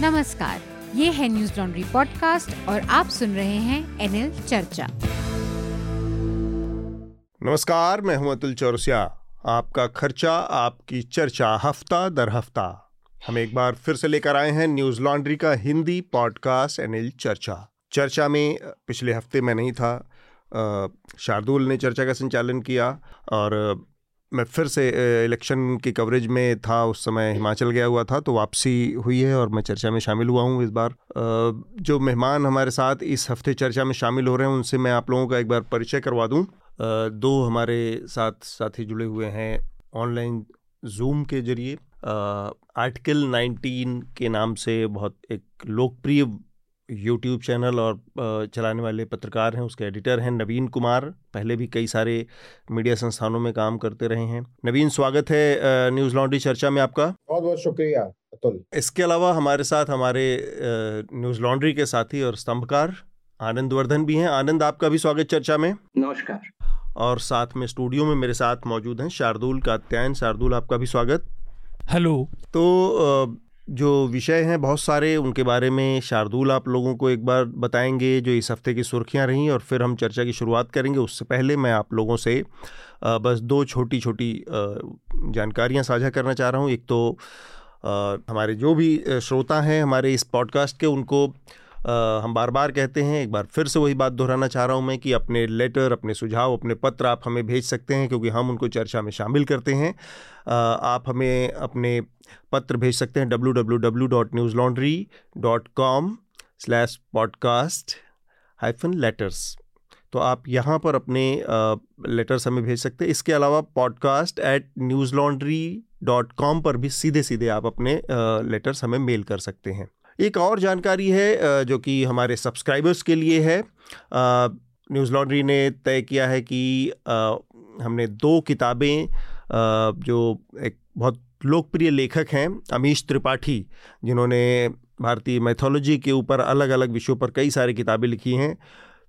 नमस्कार, ये है न्यूज़ लॉन्ड्री पॉडकास्ट और आप सुन रहे हैं एनएल चर्चा। नमस्कार, मैं हूँ अतुल चौरसिया। आपका खर्चा, आपकी चर्चा, हफ़्ता दर हफ़्ता। हम एक बार फिर से लेकर आए हैं न्यूज़ लॉन्ड्री का हिंदी पॉडकास्ट एनएल चर्चा। चर्चा में, पिछले हफ़्ते मैं नहीं था। शार्दुल ने चर्चा का संचालन किया और मैं फिर से इलेक्शन की कवरेज में था, उस समय हिमाचल गया हुआ था तो वापसी हुई है और मैं चर्चा में शामिल हुआ हूँ इस बार। जो मेहमान हमारे साथ इस हफ़्ते चर्चा में शामिल हो रहे हैं, उनसे मैं आप लोगों का एक बार परिचय करवा दूँ। दो हमारे साथ साथी जुड़े हुए हैं ऑनलाइन जूम के ज़रिए। आर्टिकल 19 के नाम से बहुत एक लोकप्रिय यूट्यूब चैनल और चलाने वाले पत्रकार हैं उसके एडिटर हैं नवीन कुमार। पहले भी कई सारे मीडिया संस्थानों में काम करते रहे हैं। नवीन स्वागत है न्यूज़ लॉन्ड्री चर्चा में आपका। बहुत बहुत शुक्रिया अतुल। इसके अलावा हमारे साथ हमारे न्यूज़ लॉन्ड्री के साथी और स्तंभकार आनंद वर्धन भी हैं। आनंद आपका भी स्वागत चर्चा में। नमस्कार। और साथ में स्टूडियो में मेरे साथ मौजूद हैं शार्दुल कात्यायन। शार्दुल आपका भी स्वागत। हेलो। तो जो विषय हैं बहुत सारे, उनके बारे में शार्दुल आप लोगों को एक बार बताएँगे, जो इस हफ़्ते की सुर्खियाँ रहीं और फिर हम चर्चा की शुरुआत करेंगे। उससे पहले मैं आप लोगों से बस दो छोटी छोटी जानकारियाँ साझा करना चाह रहा हूँ। एक तो हमारे जो भी श्रोता हैं हमारे इस पॉडकास्ट के, उनको हम बार बार कहते हैं, एक बार फिर से वही बात दोहराना चाह रहा हूँ मैं कि अपने लेटर, अपने सुझाव, अपने पत्र आप हमें भेज सकते हैं क्योंकि हम उनको चर्चा में शामिल करते हैं। आप हमें अपने पत्र भेज सकते हैं W W W dot Newslaundry dot com slash podcast hyphen letters तो आप यहाँ पर अपने लेटर्स हमें भेज सकते हैं। इसके अलावा podcast at Newslaundry dot com पर भी सीधे सीधे आप अपने लेटर्स हमें मेल कर सकते हैं। एक और जानकारी है जो कि हमारे सब्सक्राइबर्स के लिए है। न्यूज़ लॉन्ड्री ने तय किया है कि हमने दो किताबें जो एक बहुत लोकप्रिय लेखक हैं, अमीश त्रिपाठी, जिन्होंने भारतीय मैथोलॉजी के ऊपर अलग अलग विषयों पर कई सारी किताबें लिखी हैं।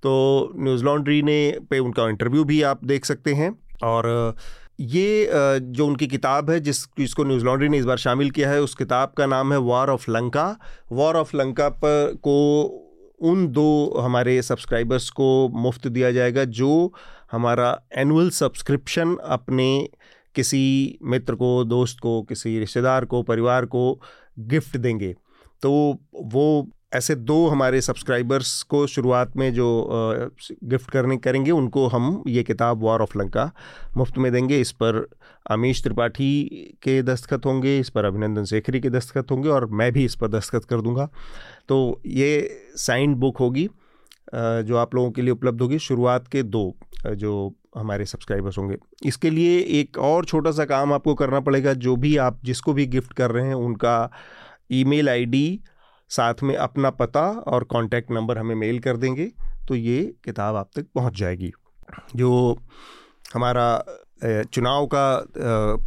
तो न्यूज़ लॉन्ड्री ने पे उनका इंटरव्यू भी आप देख सकते हैं और ये जो उनकी किताब है, जिस, जिसको न्यूज़ लॉन्ड्री ने इस बार शामिल किया है, उस किताब का नाम है war of Lanka war of Lanka पर को उन दो हमारे सब्सक्राइबर्स को मुफ़्त दिया जाएगा, जो हमारा एनुअल सब्सक्रिप्शन अपने किसी मित्र को, दोस्त को, किसी रिश्तेदार को, परिवार को गिफ्ट देंगे। तो वो ऐसे दो हमारे सब्सक्राइबर्स को शुरुआत में जो गिफ्ट करने, करेंगे, उनको हम ये किताब वॉर ऑफ़ लंका मुफ़्त में देंगे। इस पर अमीश त्रिपाठी के दस्तखत होंगे, इस पर अभिनंदन शेखरी के दस्तखत होंगे और मैं भी इस पर दस्तखत कर दूँगा। तो ये साइंड बुक होगी जो आप लोगों के लिए उपलब्ध होगी। शुरुआत के दो जो हमारे सब्सक्राइबर्स होंगे। इसके लिए एक और छोटा सा काम आपको करना पड़ेगा। जो भी आप जिसको भी गिफ्ट कर रहे हैं, उनका ईमेल आईडी साथ में अपना पता और कॉन्टैक्ट नंबर हमें मेल कर देंगे तो ये किताब आप तक पहुँच जाएगी। जो हमारा चुनाव का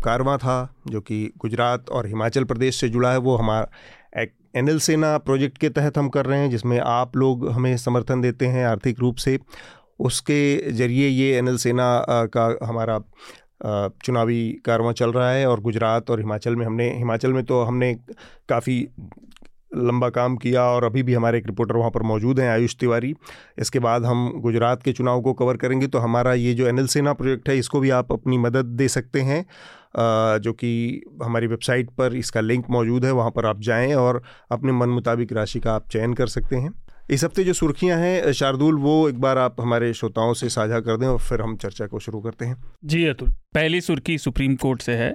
कारवा था, जो कि गुजरात और हिमाचल प्रदेश से जुड़ा है, वो हमारा एक एन सेना प्रोजेक्ट के तहत हम कर रहे हैं, जिसमें आप लोग हमें समर्थन देते हैं आर्थिक रूप से। उसके ज़रिए ये एन सेना का हमारा चुनावी कारवा चल रहा है और गुजरात और हिमाचल में हमने, हिमाचल में तो हमने काफ़ी लंबा काम किया और अभी भी हमारे एक रिपोर्टर वहाँ पर मौजूद हैं, आयुष तिवारी। इसके बाद हम गुजरात के चुनाव को कवर करेंगे तो हमारा ये जो एन सेना प्रोजेक्ट है, इसको भी आप अपनी मदद दे सकते हैं। जो कि हमारी वेबसाइट पर इसका लिंक मौजूद है, वहाँ पर आप जाएँ और अपने मन मुताबिक राशि का आप चयन कर सकते हैं। इस हफ़्ते जो सुर्खियाँ हैं, शार्दुल, वो एक बार आप हमारे श्रोताओं से साझा कर दें और फिर हम चर्चा को शुरू करते हैं। जी, अतुल। पहली सुर्खी सुप्रीम कोर्ट से है।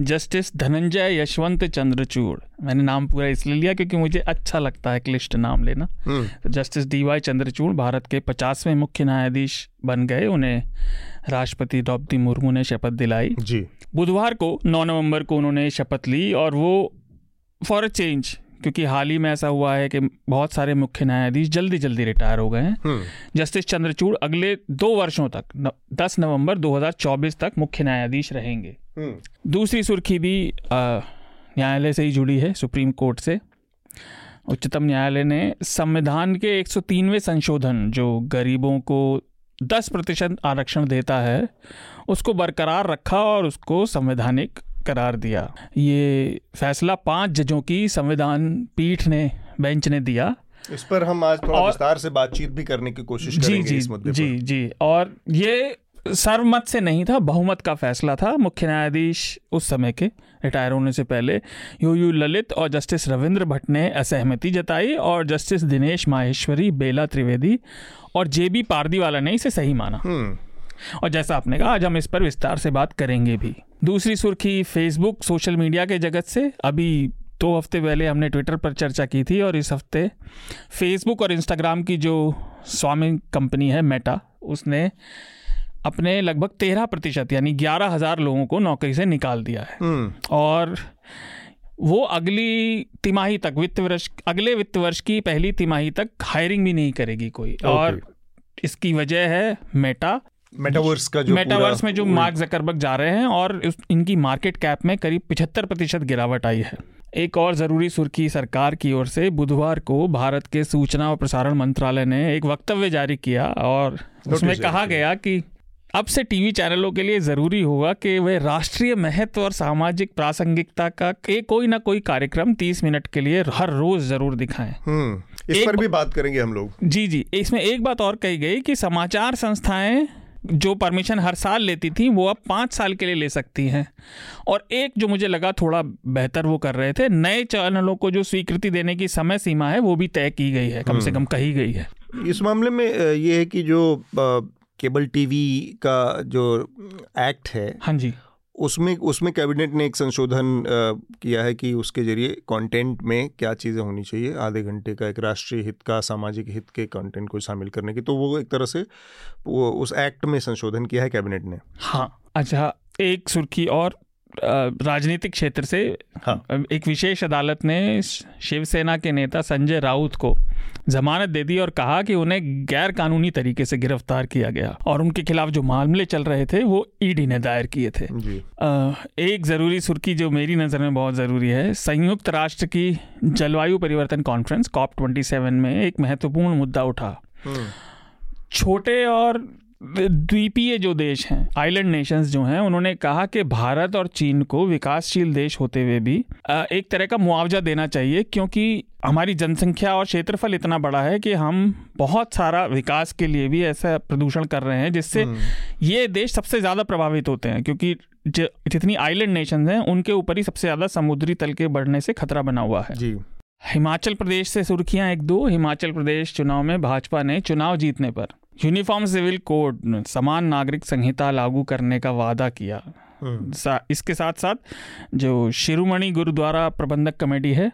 जस्टिस धनंजय यशवंत चंद्रचूड़ मैंने नाम पूरा इसलिए लिया क्योंकि मुझे अच्छा लगता है क्लिष्ट नाम लेना हम्म। Justice D Y Chandrachud Bharat के पचासवें मुख्य न्यायाधीश बन गए उन्हें राष्ट्रपति द्रौपदी मुर्मू ने शपथ दिलाई जी बुधवार को 9 नवंबर को उन्होंने शपथ ली और वो फॉर अ चेंज क्योंकि हाल ही में ऐसा हुआ है कि बहुत सारे मुख्य न्यायाधीश जल्दी जल्दी रिटायर हो गए हैं हम्म। जस्टिस चंद्रचूड़ अगले दो वर्षों तक 10 नवंबर 2024 तक मुख्य न्यायाधीश रहेंगे। दूसरी सुर्खी भी न्यायालय से ही जुड़ी है सुप्रीम कोर्ट से। उच्चतम न्यायालय ने संविधान के 103वें संशोधन जो गरीबों को 10 प्रतिशत आरक्षण देता है उसको बरकरार रखा और उसको संवैधानिक करार दिया। ये फैसला पाँच जजों की संविधान पीठ ने बेंच ने दिया। इस पर हम आज थोड़ा विस्तार से बातचीत भी करने की कोशिश जी करेंगे जी जी इस मुद्दे जी पर। जी। और ये सर्वमत से नहीं था बहुमत का फैसला था। मुख्य न्यायाधीश उस समय के रिटायर होने से पहले यू यू ललित और जस्टिस रविंद्र भट्ट ने असहमति जताई और जस्टिस दिनेश माहेश्वरी बेला त्रिवेदी और जे बी पारदीवाला ने इसे सही माना। हम्म। और जैसा आपने कहा आज हम इस पर विस्तार से बात करेंगे भी। दूसरी सुर्खी फेसबुक सोशल मीडिया के जगत से। अभी दो हफ़्ते पहले हमने ट्विटर पर चर्चा की थी और इस हफ़्ते फेसबुक और इंस्टाग्राम की जो स्वामी कंपनी है मेटा उसने अपने लगभग तेरह प्रतिशत यानी ग्यारह हज़ार लोगों को नौकरी से निकाल दिया है। हम्म। और वो अगली तिमाही तक वित्त वर्ष अगले वित्त वर्ष की पहली तिमाही तक हायरिंग भी नहीं करेगी कोई। और इसकी वजह है मेटा मेटावर्स का जो मेटावर्स में जो मार्क जकरबर्ग जा रहे हैं और इनकी मार्केट कैप में करीब पिछहत्तर प्रतिशत गिरावट आई है। एक और ज़रूरी सुर्खी सरकार की ओर से बुधवार को भारत के सूचना और प्रसारण मंत्रालय ने एक वक्तव्य जारी किया और उसमें कहा गया कि अब से टीवी चैनलों के लिए ज़रूरी होगा कि वे राष्ट्रीय महत्व और सामाजिक प्रासंगिकता का के कोई ना कोई कार्यक्रम 30 मिनट के लिए हर रोज ज़रूर दिखाएँ। हम्म इस पर भी बात करेंगे हम लोग। जी जी इसमें एक बात और कही गई कि समाचार संस्थाएँ जो परमिशन हर साल लेती थी वो अब पाँच साल के लिए ले सकती हैं। और एक जो मुझे लगा थोड़ा बेहतर वो कर रहे थे नए चैनलों को जो स्वीकृति देने की समय सीमा है वो भी तय की गई है कम से कम कही गई है। इस मामले में ये है कि जो केबल टीवी का जो एक्ट है हाँ जी। उसमें उसमें कैबिनेट ने एक संशोधन किया है कि उसके ज़रिए कंटेंट में क्या चीज़ें होनी चाहिए आधे घंटे का एक राष्ट्रीय हित का सामाजिक हित के कंटेंट को शामिल करने की। तो वो एक तरह से वो उस एक्ट में संशोधन किया है कैबिनेट ने। हाँ अच्छा एक सुर्खी और राजनीतिक क्षेत्र से हाँ। एक विशेष अदालत ने शिवसेना के नेता संजय राउत को जमानत दे दी और कहा कि उन्हें गैर कानूनी तरीके से गिरफ़्तार किया गया और उनके खिलाफ जो मामले चल रहे थे वो ईडी ने दायर किए थे। जी। अ, एक ज़रूरी सुर्खी जो मेरी नज़र में बहुत ज़रूरी है संयुक्त राष्ट्र की जलवायु परिवर्तन कॉन्फ्रेंस कॉप ट्वेंटी में एक महत्वपूर्ण मुद्दा उठा। हम्म, छोटे और द्वीपीय जो देश हैं आइलैंड नेशंस जो हैं उन्होंने कहा कि भारत और चीन को विकासशील देश होते हुए भी एक तरह का मुआवजा देना चाहिए क्योंकि हमारी जनसंख्या और क्षेत्रफल इतना बड़ा है कि हम बहुत सारा विकास के लिए भी ऐसा प्रदूषण कर रहे हैं जिससे हम्म, ये देश सबसे ज़्यादा प्रभावित होते हैं क्योंकि ज- जितनी आइलैंड नेशंस हैं उनके ऊपर ही सबसे ज़्यादा समुद्री तल के बढ़ने से खतरा बना हुआ है। जी। हिमाचल प्रदेश से सुर्खियाँ एक दो हिमाचल प्रदेश चुनाव में भाजपा ने चुनाव जीतने पर। यूनिफॉर्म सिविल कोड समान नागरिक संहिता लागू करने का वादा किया। हम्म, सा, इसके साथ साथ जो शिरोमणि गुरुद्वारा प्रबंधक कमेटी है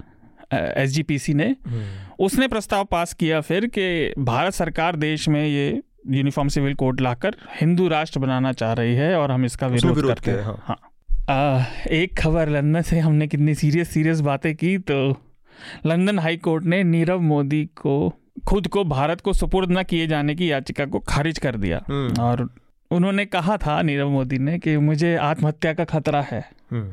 एसजीपीसी ने हम्म, उसने प्रस्ताव पास किया फिर कि भारत सरकार देश में ये यूनिफॉर्म सिविल कोड लाकर हिंदू राष्ट्र बनाना चाह रही है और हम इसका विरोध विरोध करते हैं। हाँ। हाँ। आ, एक खबर लंदन से हमने कितनी सीरियस सीरियस बातें की तो लंदन हाई कोर्ट ने नीरव मोदी को खुद को भारत को सुपुर्द न किए जाने की याचिका को खारिज कर दिया। हम्म, और उन्होंने कहा था नीरव मोदी ने कि मुझे आत्महत्या का खतरा है। हम्म,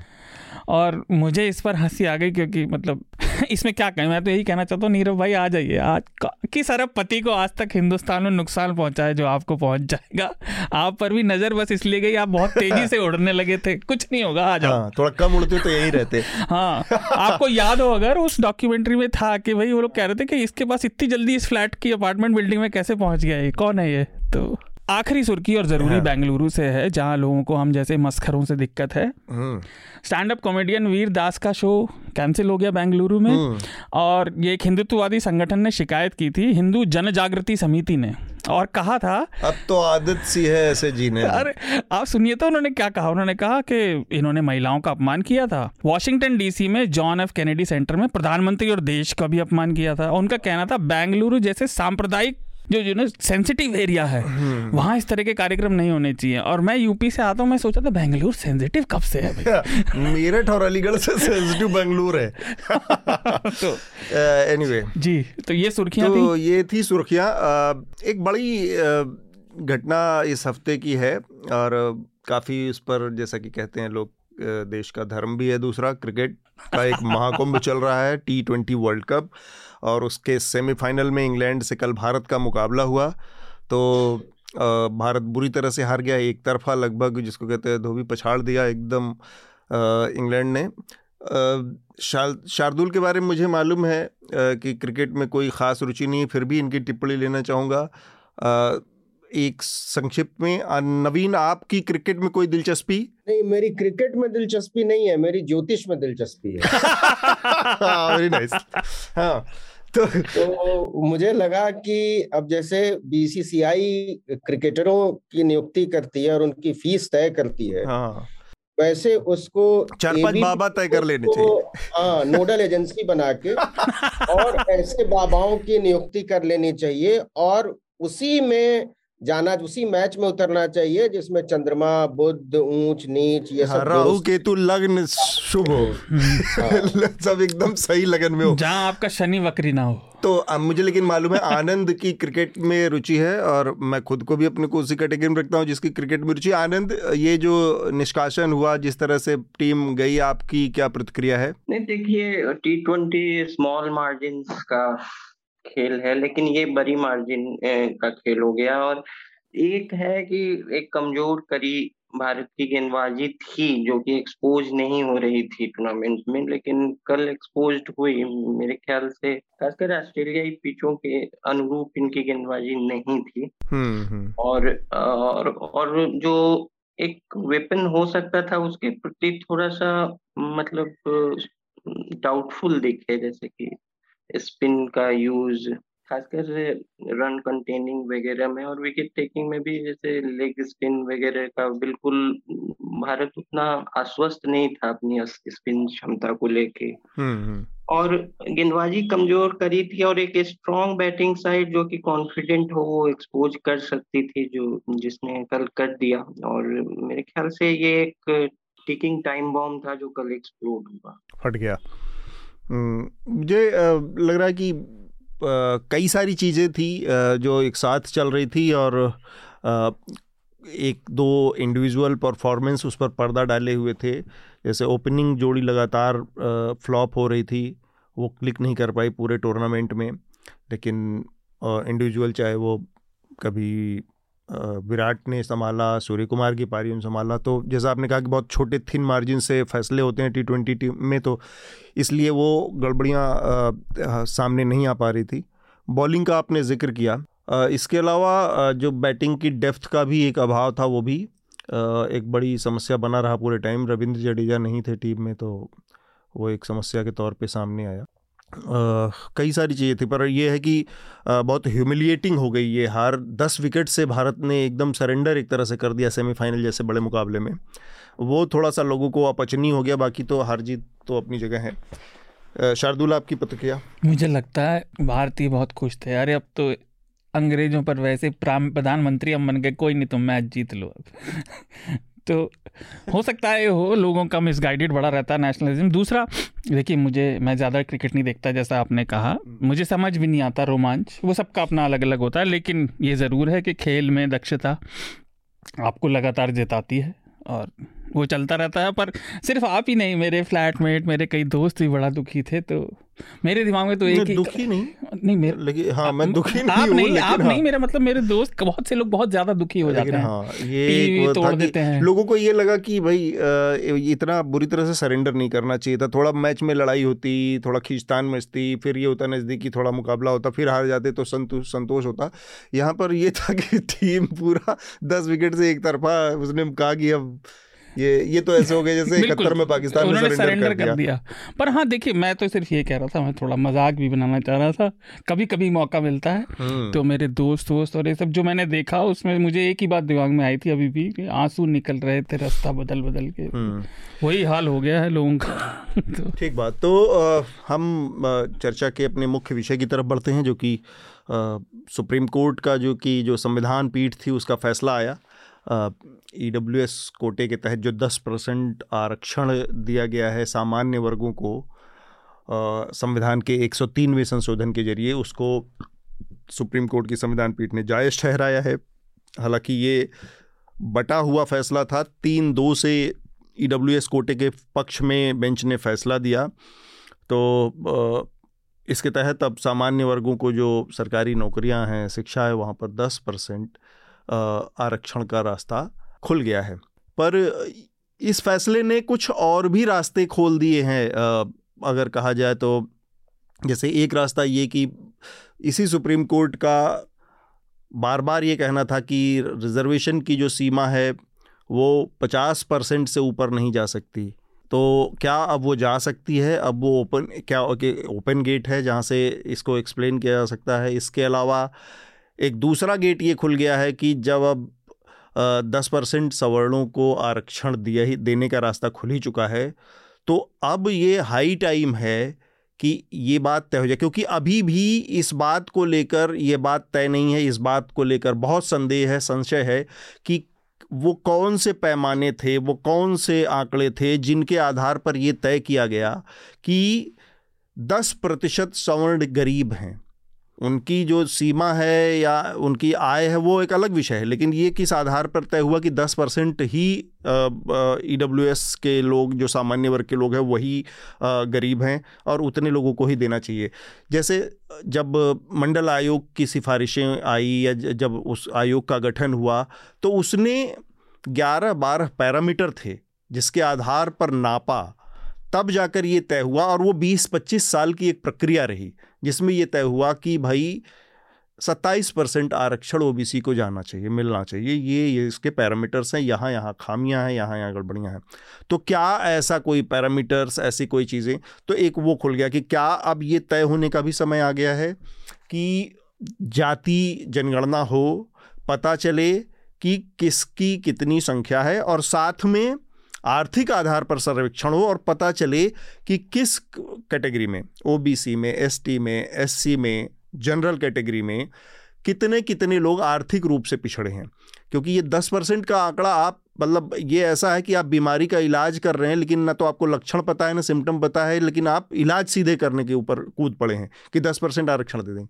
और मुझे इस पर हँसी आ गई क्योंकि मतलब इसमें क्या कहें? मैं तो यही कहना चाहता हूँ नीरव भाई आ जाइए। आज का- किस अरब पति को आज तक हिंदुस्तान में नुकसान पहुँचा है जो आपको पहुँच जाएगा? आप पर भी नज़र बस इसलिए गई आप बहुत तेज़ी से उड़ने लगे थे। कुछ नहीं होगा आ जाओ। हाँ थोड़ा कम उड़ते तो यही रहते। हाँ आपको याद हो अगर उस डॉक्यूमेंट्री में था कि भाई वो लोग कह रहे थे कि इसके पास इतनी जल्दी इस फ्लैट की अपार्टमेंट बिल्डिंग में कैसे पहुँच गया ये? कौन है ये? तो आखिरी सुर्खी और ज़रूरी हाँ। बेंगलुरु से है जहाँ लोगों को हम जैसे मस्खरों से दिक्कत है। हम्म, stand up comedian Vir Das का शो कैंसिल हो गया बेंगलुरु में। हम्म, और ये एक हिंदुत्ववादी संगठन ने शिकायत की थी हिंदू जन जागृति समिति ने। और कहा था अब तो आदत सी है ऐसे जीने अरे आप सुनिए तो उन्होंने क्या कहा? उन्होंने कहा कि इन्होंने महिलाओं का अपमान किया था। वॉशिंगटन डीसी में जॉन एफ़. कैनेडी सेंटर में प्रधानमंत्री और देश का भी अपमान किया था। उनका कहना था बेंगलुरु जैसे सांप्रदायिक जो जो ना सेंसिटिव एरिया है वहाँ इस तरह के कार्यक्रम नहीं होने चाहिए। और मैं यूपी से आता हूँ मैं सोचा था बेंगलुरु सेंसिटिव कब से है मेरठ और अलीगढ़ से सेंसिटिव बेंगलुरु है। तो एनीवे जी तो ये सुर्खियाँ थी? तो ये थी सुर्खियाँ। एक बड़ी घटना इस हफ़्ते की है और काफ़ी उस पर जैसा कि कहते हैं लोग देश का धर्म भी है दूसरा क्रिकेट का एक महाकुंभ चल रहा है टी ट्वेंटी वर्ल्ड कप और उसके सेमीफाइनल में इंग्लैंड से कल भारत का मुकाबला हुआ। तो भारत बुरी तरह से हार गया एक तरफा लगभग जिसको कहते हैं धोबी पछाड़ दिया एकदम इंग्लैंड ने। शार्दुल के बारे में मुझे मालूम है कि क्रिकेट में कोई ख़ास रुचि नहीं है फिर भी इनकी टिप्पणी लेना चाहूँगा। एक संक्षिप्त में नवीन आपकी क्रिकेट में कोई दिलचस्पी? नहीं मेरी क्रिकेट में दिलचस्पी नहीं है मेरी ज्योतिष में दिलचस्पी है। वेरी नाइस हाँ। तो, तो मुझे लगा कि अब जैसे बीसीसीआई क्रिकेटरों की नियुक्ति करती है और उनकी फ़ीस तय करती है हाँ। वैसे उसको चार पाँच बाबा तय कर लेने चाहिए हाँ नोडल एजेंसी बना के और ऐसे बाबाओं की नियुक्ति कर लेनी चाहिए और उसी में जाना उसी मैच में उतरना चाहिए जिसमें चंद्रमा बुद्ध ऊंच नीच ये सब राहु केतु लग्न शुभ हो। हाँ। सब एकदम सही लगन में हो। जहाँ आपका शनि वक्री ना हो। तो मुझे लेकिन मालूम है आनंद की क्रिकेट में रुचि है और मैं खुद को भी अपने को उसी कैटेगरी में रखता हूँ जिसकी क्रिकेट में रुचि आनंद ये जो निष्कासन हुआ जिस तरह से टीम गई आपकी क्या प्रतिक्रिया है? नहीं देखिए टी ट्वेंटी स्मॉल मार्जिन का खेल है लेकिन ये बड़ी मार्जिन का खेल हो गया और एक है कि एक कमज़ोर करी भारत की गेंदबाजी थी जो कि एक्सपोज नहीं हो रही थी टूर्नामेंट में लेकिन कल एक्सपोज हुई मेरे ख्याल से खासकर ऑस्ट्रेलियाई पिचों के अनुरूप इनकी गेंदबाजी नहीं थी हम्म, हम्म। और और और जो एक वेपन हो सकता था उसके प्रति थोड़ा सा मतलब डाउटफुल दिखे जैसे कि स्पिन का यूज़ खासकर रन कंटेनिंग वगैरह में और विकेट टेकिंग में भी जैसे लेग स्पिन वगैरह का बिल्कुल भारत उतना आश्वस्त नहीं था अपनी स्पिन क्षमता को लेके। हम्म, हम्म। और गेंदबाजी कमज़ोर करी थी और एक स्ट्रॉन्ग बैटिंग साइड जो कि कॉन्फिडेंट हो वो एक्सपोज कर सकती थी जो जिसने कल कर दिया। और मेरे ख्याल से ये एक टिकिंग टाइम बॉम्ब था जो कल एक्सप्लोड हुआ। फट गया। मुझे लग रहा है कि कई सारी चीज़ें थी जो एक साथ चल रही थी और एक दो इंडिविजुअल परफॉर्मेंस उस पर पर्दा डाले हुए थे। जैसे ओपनिंग जोड़ी लगातार फ्लॉप हो रही थी, वो क्लिक नहीं कर पाई पूरे टूर्नामेंट में, लेकिन इंडिविजुअल चाहे वो कभी विराट ने संभाला सूर्य कुमार की पारी ने संभाला। तो जैसा आपने कहा कि बहुत छोटे थिन मार्जिन से फैसले होते हैं टी ट्वेंटी टीम में तो इसलिए वो गड़बड़ियाँ सामने नहीं आ पा रही थी। बॉलिंग का आपने ज़िक्र किया। इसके अलावा जो बैटिंग की डेफ्थ का भी एक अभाव था, वो भी एक बड़ी समस्या बना रहा पूरे टाइम। रविंद्र जडेजा नहीं थे टीम में तो वो एक समस्या के तौर पे सामने आया। कई सारी चीज़ें थी, पर यह है कि बहुत ह्यूमिलिएटिंग हो गई ये हार। दस विकेट से भारत ने एकदम सरेंडर एक तरह से कर दिया सेमीफाइनल जैसे बड़े मुकाबले में। वो थोड़ा सा लोगों को अपचनी हो गया, बाकी तो हार जीत तो अपनी जगह है। शार्दुल, आपकी प्रतिक्रिया? मुझे लगता है भारतीय बहुत खुश थे। अरे, अब तो अंग्रेज़ों पर वैसे प्रधानमंत्री हम बन गए, कोई नहीं, तुम मैच जीत लो अब। तो हो सकता है हो लोगों का मिसगाइडेड बड़ा रहता है नेशनलिज्म दूसरा, देखिए, मुझे, मैं ज़्यादा क्रिकेट नहीं देखता, जैसा आपने कहा। मुझे समझ भी नहीं आता रोमांच। वो सबका अपना अलग अलग होता है, लेकिन ये ज़रूर है कि खेल में दक्षता आपको लगातार जिताती है और वो चलता रहता है पर सिर्फ़ आप ही नहीं मेरे फ्लैटमेट मेरे कई दोस्त भी बड़ा दुखी थे तो मेरे दिमाग में तो एक ही दुखी नहीं। नहीं मेरे लगे हाँ मैं दुखी नहीं आप नहीं आप हाँ, नहीं मेरा मतलब मेरे दोस्त बहुत से लोग बहुत ज़्यादा दुखी हो जाते हैं। हाँ, ये तोड़ देते हैं। लोगों को ये लगा कि भाई इतना बुरी तरह से सरेंडर नहीं करना चाहिए था थोड़ा मैच में लड़ाई होती थोड़ा खींचतान मचती फिर ये होता नज़दीकी थोड़ा मुकाबला होता फिर हार जाते तो संतोष संतोष होता। यहाँ पर ये था कि टीम पूरा दस विकेट से एक तरफा उसने कहा कि अब ये ये तो ऐसे हो गए जैसे इकहत्तर में पाकिस्तान ने सरेंडर कर, कर दिया। पर हाँ देखिए मैं तो सिर्फ़ ये कह रहा था मैं थोड़ा मज़ाक भी बनाना चाह रहा था। कभी कभी मौका मिलता है हम्म। तो मेरे दोस्त वोस्त और ये सब जो मैंने देखा उसमें मुझे एक ही बात दिमाग में आई थी अभी भी कि आँसू निकल रहे थे रास्ता बदल बदल के। हम्म। वही हाल हो गया है लोगों का। तो ठीक बात। तो हम चर्चा के अपने मुख्य विषय की तरफ़ बढ़ते हैं जो कि सुप्रीम कोर्ट का जो कि जो संविधान पीठ थी उसका फैसला आया। ई डब्ल्यू एस कोटे के तहत जो दस परसेंट आरक्षण दिया गया है सामान्य वर्गों को संविधान के एक सौ तीनवें संशोधन के ज़रिए, उसको सुप्रीम कोर्ट की संविधान पीठ ने जायज़ ठहराया है। हालाँकि ये बटा हुआ फैसला था, तीन दो से ई डब्ल्यू एस कोटे के पक्ष में बेंच ने फैसला दिया। तो इसके तहत अब सामान्य वर्गों को जो सरकारी नौकरियाँ हैं, शिक्षा है, वहाँ पर दस परसेंट आरक्षण का रास्ता खुल गया है। पर इस फैसले ने कुछ और भी रास्ते खोल दिए हैं। अगर कहा जाए तो जैसे एक रास्ता ये कि इसी सुप्रीम कोर्ट का बार बार ये कहना था कि रिजर्वेशन की जो सीमा है, वो पचास परसेंट से ऊपर नहीं जा सकती। तो क्या अब वो जा सकती है? अब वो ओपन, क्या ओके, ओपन गेट है जहाँ से इसको एक्सप्लेन किया जा सकता है। इसके अलावा एक दूसरा गेट ये खुल गया है कि जब अब दस परसेंट सवर्णों को आरक्षण दिया ही, देने का रास्ता खुल ही चुका है तो अब ये हाई टाइम है कि ये बात तय हो जाए, क्योंकि अभी भी इस बात को लेकर, ये बात तय नहीं है, इस बात को लेकर बहुत संदेह है, संशय है कि वो कौन से पैमाने थे, वो कौन से आंकड़े थे जिनके आधार पर ये तय किया गया कि दस प्रतिशत सवर्ण गरीब हैं। उनकी जो सीमा है या उनकी आय है, वो एक अलग विषय है। लेकिन ये किस आधार पर तय हुआ कि दस परसेंट ही ई डब्ल्यू एस के लोग, जो सामान्य वर्ग के लोग हैं, वही गरीब हैं और उतने लोगों को ही देना चाहिए। जैसे, जब मंडल आयोग की सिफारिशें आई या जब उस आयोग का गठन हुआ तो उसने ग्यारह बारह पैरामीटर थे, जिसके आधार पर नापा। तब जाकर ये तय हुआ और वो 20-25 साल की एक प्रक्रिया रही। जिसमें ये तय हुआ कि भाई 27 परसेंट आरक्षण ओबीसी को जाना चाहिए, मिलना चाहिए। ये ये इसके पैरामीटर्स हैं, यहाँ यहाँ खामियाँ हैं, यहाँ यहाँ गड़बड़ियाँ हैं। तो क्या ऐसा कोई पैरामीटर्स, ऐसी कोई चीज़ें? तो एक वो खुल गया कि क्या अब ये तय होने का भी समय आ गया है कि जाति जनगणना हो, पता चले कि किसकी कितनी संख्या है और साथ में आर्थिक आधार पर सर्वेक्षण हो और पता चले कि किस कैटेगरी में, ओबीसी में, एसटी में, एससी में, जनरल कैटेगरी में कितने कितने लोग आर्थिक रूप से पिछड़े हैं। क्योंकि ये दस परसेंट का आंकड़ा आप मतलब ये ऐसा है कि आप बीमारी का इलाज कर रहे हैं, लेकिन ना तो आपको लक्षण पता है, ना सिम्टम पता है, लेकिन आप इलाज सीधे करने के ऊपर कूद पड़े हैं कि दस परसेंट आरक्षण दे देंगे।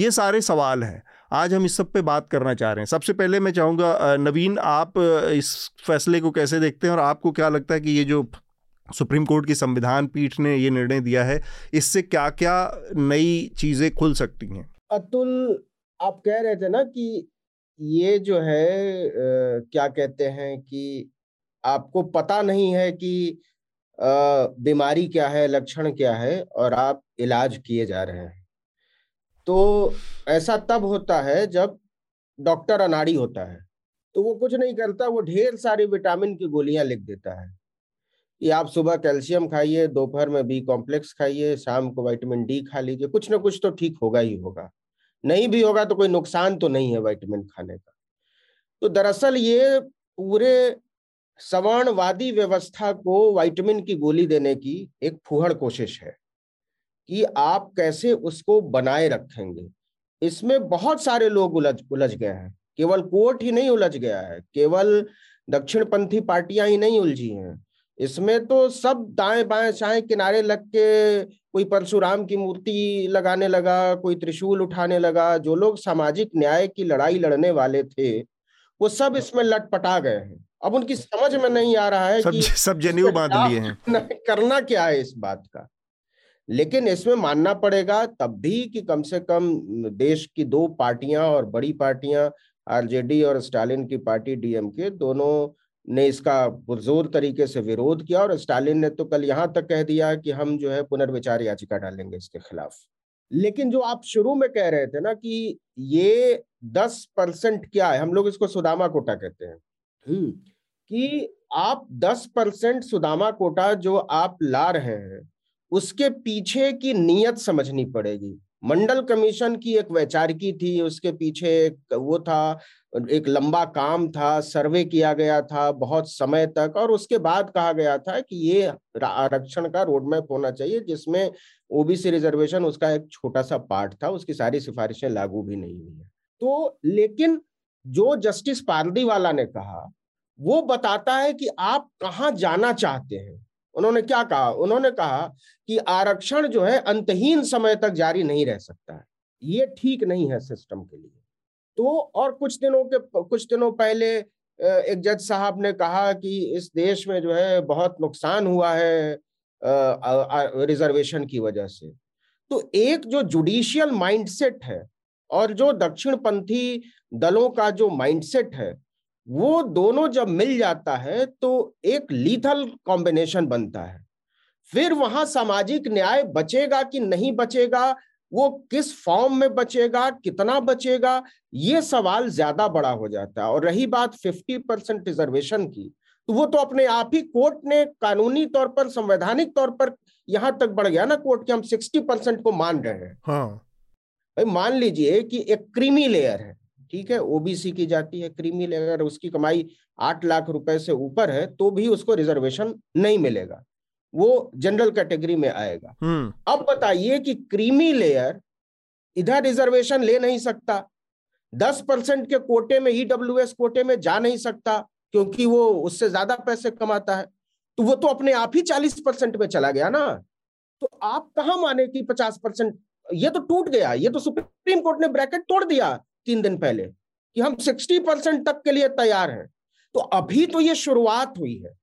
ये सारे सवाल हैं। आज हम इस सब पे बात करना चाह रहे हैं। सबसे पहले मैं चाहूँगा नवीन आप इस फैसले को कैसे देखते हैं और आपको क्या लगता है कि ये जो सुप्रीम कोर्ट की संविधान पीठ ने ये निर्णय दिया है इससे क्या क्या नई चीज़ें खुल सकती हैं? अतुल आप कह रहे थे ना कि ये जो है आ, क्या कहते हैं कि आपको पता नहीं है कि बीमारी क्या है लक्षण क्या है और आप इलाज किए जा रहे हैं। तो ऐसा तब होता है जब डॉक्टर अनाड़ी होता है। तो वो कुछ नहीं करता, वो ढेर सारी विटामिन की गोलियाँ लिख देता है। कि आप सुबह कैल्शियम खाइए, दोपहर में बी कॉम्प्लेक्स खाइए, शाम को विटामिन डी खा लीजिए, कुछ ना कुछ तो ठीक होगा ही होगा। नहीं भी होगा तो कोई नुकसान तो नहीं है वाइटमिन खाने का। तो दरअसल ये पूरे सवर्णवादी व्यवस्था को वाइटमिन की गोली देने की एक फुहड़ कोशिश है। कि आप कैसे उसको बनाए रखेंगे। इसमें बहुत सारे लोग उलझ उलझ गए हैं। केवल कोर्ट ही नहीं उलझ गया है केवल दक्षिणपंथी पार्टियाँ ही नहीं उलझी हैं। इसमें तो सब दाएँ बाएँ चाहे किनारे लग के कोई परशुराम की मूर्ति लगाने लगा कोई त्रिशूल उठाने लगा जो लोग सामाजिक न्याय की लड़ाई लड़ने वाले थे वो सब इसमें लटपटा गए हैं। अब उनकी समझ में नहीं आ रहा है सब, कि सब जनेऊ बाँध लिए हैं। करना क्या है इस बात का। लेकिन इसमें मानना पड़ेगा तब भी कि कम से कम देश की दो पार्टियाँ और बड़ी पार्टियाँ आरजेडी और स्टालिन की पार्टी डीएमके दोनों ने इसका पुरजोर तरीके से विरोध किया और स्टालिन ने तो कल यहाँ तक कह दिया कि हम जो है पुनर्विचार याचिका डालेंगे इसके खिलाफ। लेकिन जो आप शुरू में कह रहे थे ना कि ये दस परसेंट क्या है हम लोग इसको सुदामा कोटा कहते हैं। हम्म, कि आप दस परसेंट सुदामा कोटा जो आप ला रहे हैं उसके पीछे की नीयत समझनी पड़ेगी। मंडल कमीशन की एक वैचारिकी थी, उसके पीछे वो था, एक लंबा काम था, सर्वे किया गया था बहुत समय तक और उसके बाद कहा गया था कि ये आरक्षण का रोड मैप होना चाहिए, जिसमें ओबीसी रिजर्वेशन उसका एक छोटा सा पार्ट था, उसकी सारी सिफारिशें लागू भी नहीं हुई है। तो लेकिन जो जस्टिस पारदीवाला ने कहा, वो बताता है कि आप कहाँ जाना चाहते हैं? उन्होंने क्या कहा? उन्होंने कहा कि आरक्षण जो है, अंतहीन समय तक जारी नहीं रह सकता है। ये ठीक नहीं है सिस्टम के लिए। तो और कुछ दिनों के, कुछ दिनों पहले एक जज साहब ने कहा कि इस देश में जो है, बहुत नुकसान हुआ है रिजर्वेशन की वजह से। तो एक जो जुडिशियल माइंडसेट है और जो दक्षिणपंथी दलों का जो माइंडसेट है वो दोनों जब मिल जाता है तो एक लीथल कॉम्बिनेशन बनता है। फिर वहाँ सामाजिक न्याय बचेगा कि नहीं बचेगा? वो किस फॉर्म में बचेगा? कितना बचेगा? ये सवाल ज़्यादा बड़ा हो जाता है। और रही बात फिफ्टी परसेंट रिजर्वेशन की तो वो तो अपने आप ही कोर्ट ने कानूनी तौर पर संवैधानिक तौर पर यहाँ तक बढ़ गया ना कोर्ट के हम सिक्सटी परसेंट को मान रहे हैं। हाँ। भाई मान लीजिए कि एक क्रीमी लेयर है। ठीक है ओबीसी की जाती है क्रीमी लेयर उसकी कमाई आठ लाख रुपए से ऊपर है तो भी उसको रिजर्वेशन नहीं मिलेगा। वो जनरल कैटेगरी में आएगा। हम्म। अब बताइए कि क्रीमी लेयर इधर रिजर्वेशन ले नहीं सकता। दस परसेंट के कोटे में ईडब्ल्यू e कोटे में जा नहीं सकता क्योंकि वो उससे ज़्यादा पैसे कमाता है। तो वो तो अपने आप ही चालीस परसेंट में चला गया ना। तो आप कहा माने कि पचास परसेंट? ये तो टूट गया ये तो सुप्रीम कोर्ट ने ब्रैकेट तोड़ दिया। तीन दिन पहले, कि हम सिक्सटी परसेंट तक के लिए तैयार हैं। तो अभी तो ये शुरुआत हुई है।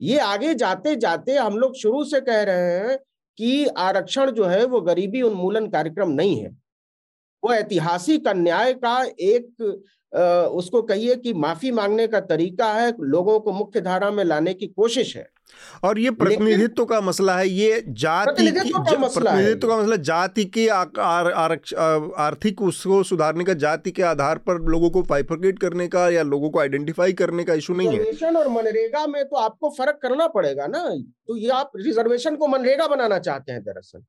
ये आगे जाते जाते हम लोग शुरू से कह रहे हैं कि आरक्षण जो है, वो गरीबी उन्मूलन कार्यक्रम नहीं है। वो ऐतिहासिक अन्याय का एक उसको कहिए कि माफ़ी मांगने का तरीका है, लोगों को मुख्य धारा में लाने की कोशिश है। और ये प्रतिनिधित्व का मसला है ये जाति प्रतिनिधित्व का मसला जाति के आर्थिक उसको सुधारने का जाति के आधार पर लोगों को पाइफोकेट करने का या लोगों को आइडेंटिफाई करने का इशू नहीं है। और मनरेगा में तो आपको फ़र्क करना पड़ेगा ना। तो ये आप रिजर्वेशन को मनरेगा बनाना चाहते हैं दरअसल।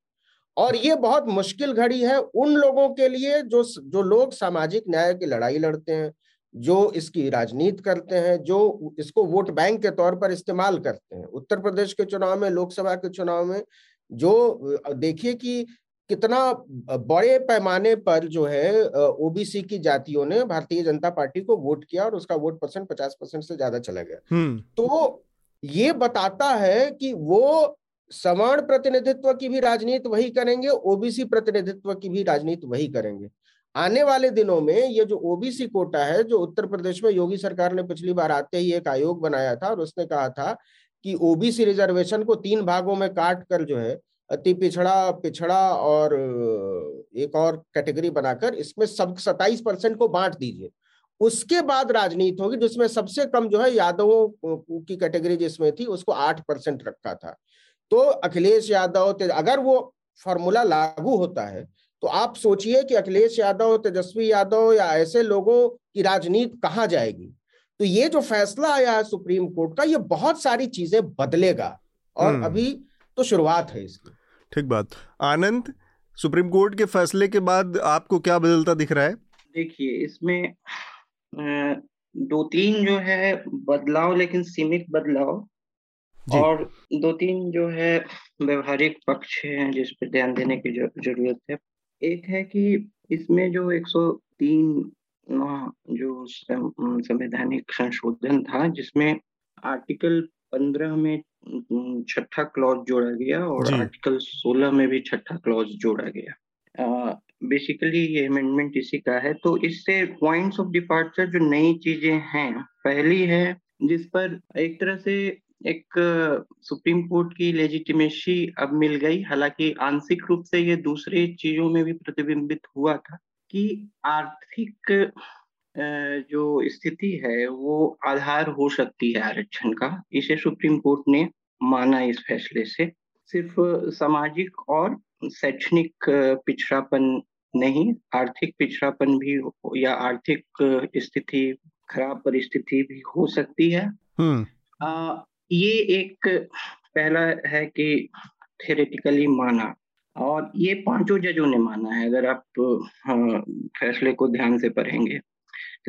और ये बहुत मुश्किल घड़ी है उन लोगों के लिए जो जो लोग सामाजिक न्याय की लड़ाई लड़ते हैं जो इसकी राजनीति करते हैं जो इसको वोट बैंक के तौर पर इस्तेमाल करते हैं। उत्तर प्रदेश के चुनाव में लोकसभा के चुनाव में जो देखिए कि कितना बड़े पैमाने पर जो है ओबीसी की जातियों ने भारतीय जनता पार्टी को वोट किया और उसका वोट परसेंट पचास परसेंट से ज़्यादा चला गया। हम्म। तो ये बताता है कि वो सवर्ण प्रतिनिधित्व की भी राजनीति वही करेंगे ओबीसी प्रतिनिधित्व की भी राजनीति वही करेंगे। आने वाले दिनों में ये जो ओबीसी कोटा है, जो उत्तर प्रदेश में योगी सरकार ने पिछली बार आते ही एक आयोग बनाया था और उसने कहा था कि ओबीसी रिजर्वेशन को तीन भागों में काट कर जो है, अति पिछड़ा पिछड़ा और एक और कैटेगरी बनाकर इसमें सब सताइस परसेंट को बांट दीजिए। उसके बाद राजनीति होगी जिसमें सबसे कम जो है यादवों की कैटेगरी जिसमें थी, उसको आठ परसेंट रखा था। तो अखिलेश यादव अगर वो फॉर्मूला लागू होता है तो आप सोचिए कि अखिलेश यादव तेजस्वी यादव या ऐसे लोगों की राजनीति कहाँ जाएगी? तो ये जो फैसला आया है सुप्रीम कोर्ट का ये बहुत सारी चीज़ें बदलेगा। और हम्म। अभी तो शुरुआत है इसकी। ठीक बात। आनंद सुप्रीम कोर्ट के फैसले के बाद आपको क्या बदलता दिख रहा है? देखिए इसमें दो तीन जो है बदलाव लेकिन सीमित बदलाव। और दो तीन जो है व्यवहारिक पक्ष हैं जिस पर ध्यान देने की ज़रूरत है। एक है कि इसमें जो 103 जो संवैधानिक संशोधन था जिसमें आर्टिकल 15 में छठा क्लॉज जोड़ा गया और आर्टिकल 16 में भी छठा क्लॉज जोड़ा गया। बेसिकली ये अमेंडमेंट इसी का है। तो इससे पॉइंट्स ऑफ़ डिपार्चर जो नई चीज़ें हैं पहली है जिस पर एक तरह से एक सुप्रीम कोर्ट की लेजिटिमेसी अब मिल गई। हालाँकि आंशिक रूप से ये दूसरे चीज़ों में भी प्रतिबिंबित हुआ था कि आर्थिक जो स्थिति है वो आधार हो सकती है आरक्षण का। इसे सुप्रीम कोर्ट ने माना इस फैसले से। सिर्फ़ सामाजिक और शैक्षणिक पिछड़ापन नहीं आर्थिक पिछड़ापन भी या आर्थिक स्थिति खराब परिस्थिति भी हो सकती है। हम्म। ये एक पहला है कि थेरेटिकली माना और ये पाँचों जजों ने माना है अगर आप हाँ, फैसले को ध्यान से पढ़ेंगे।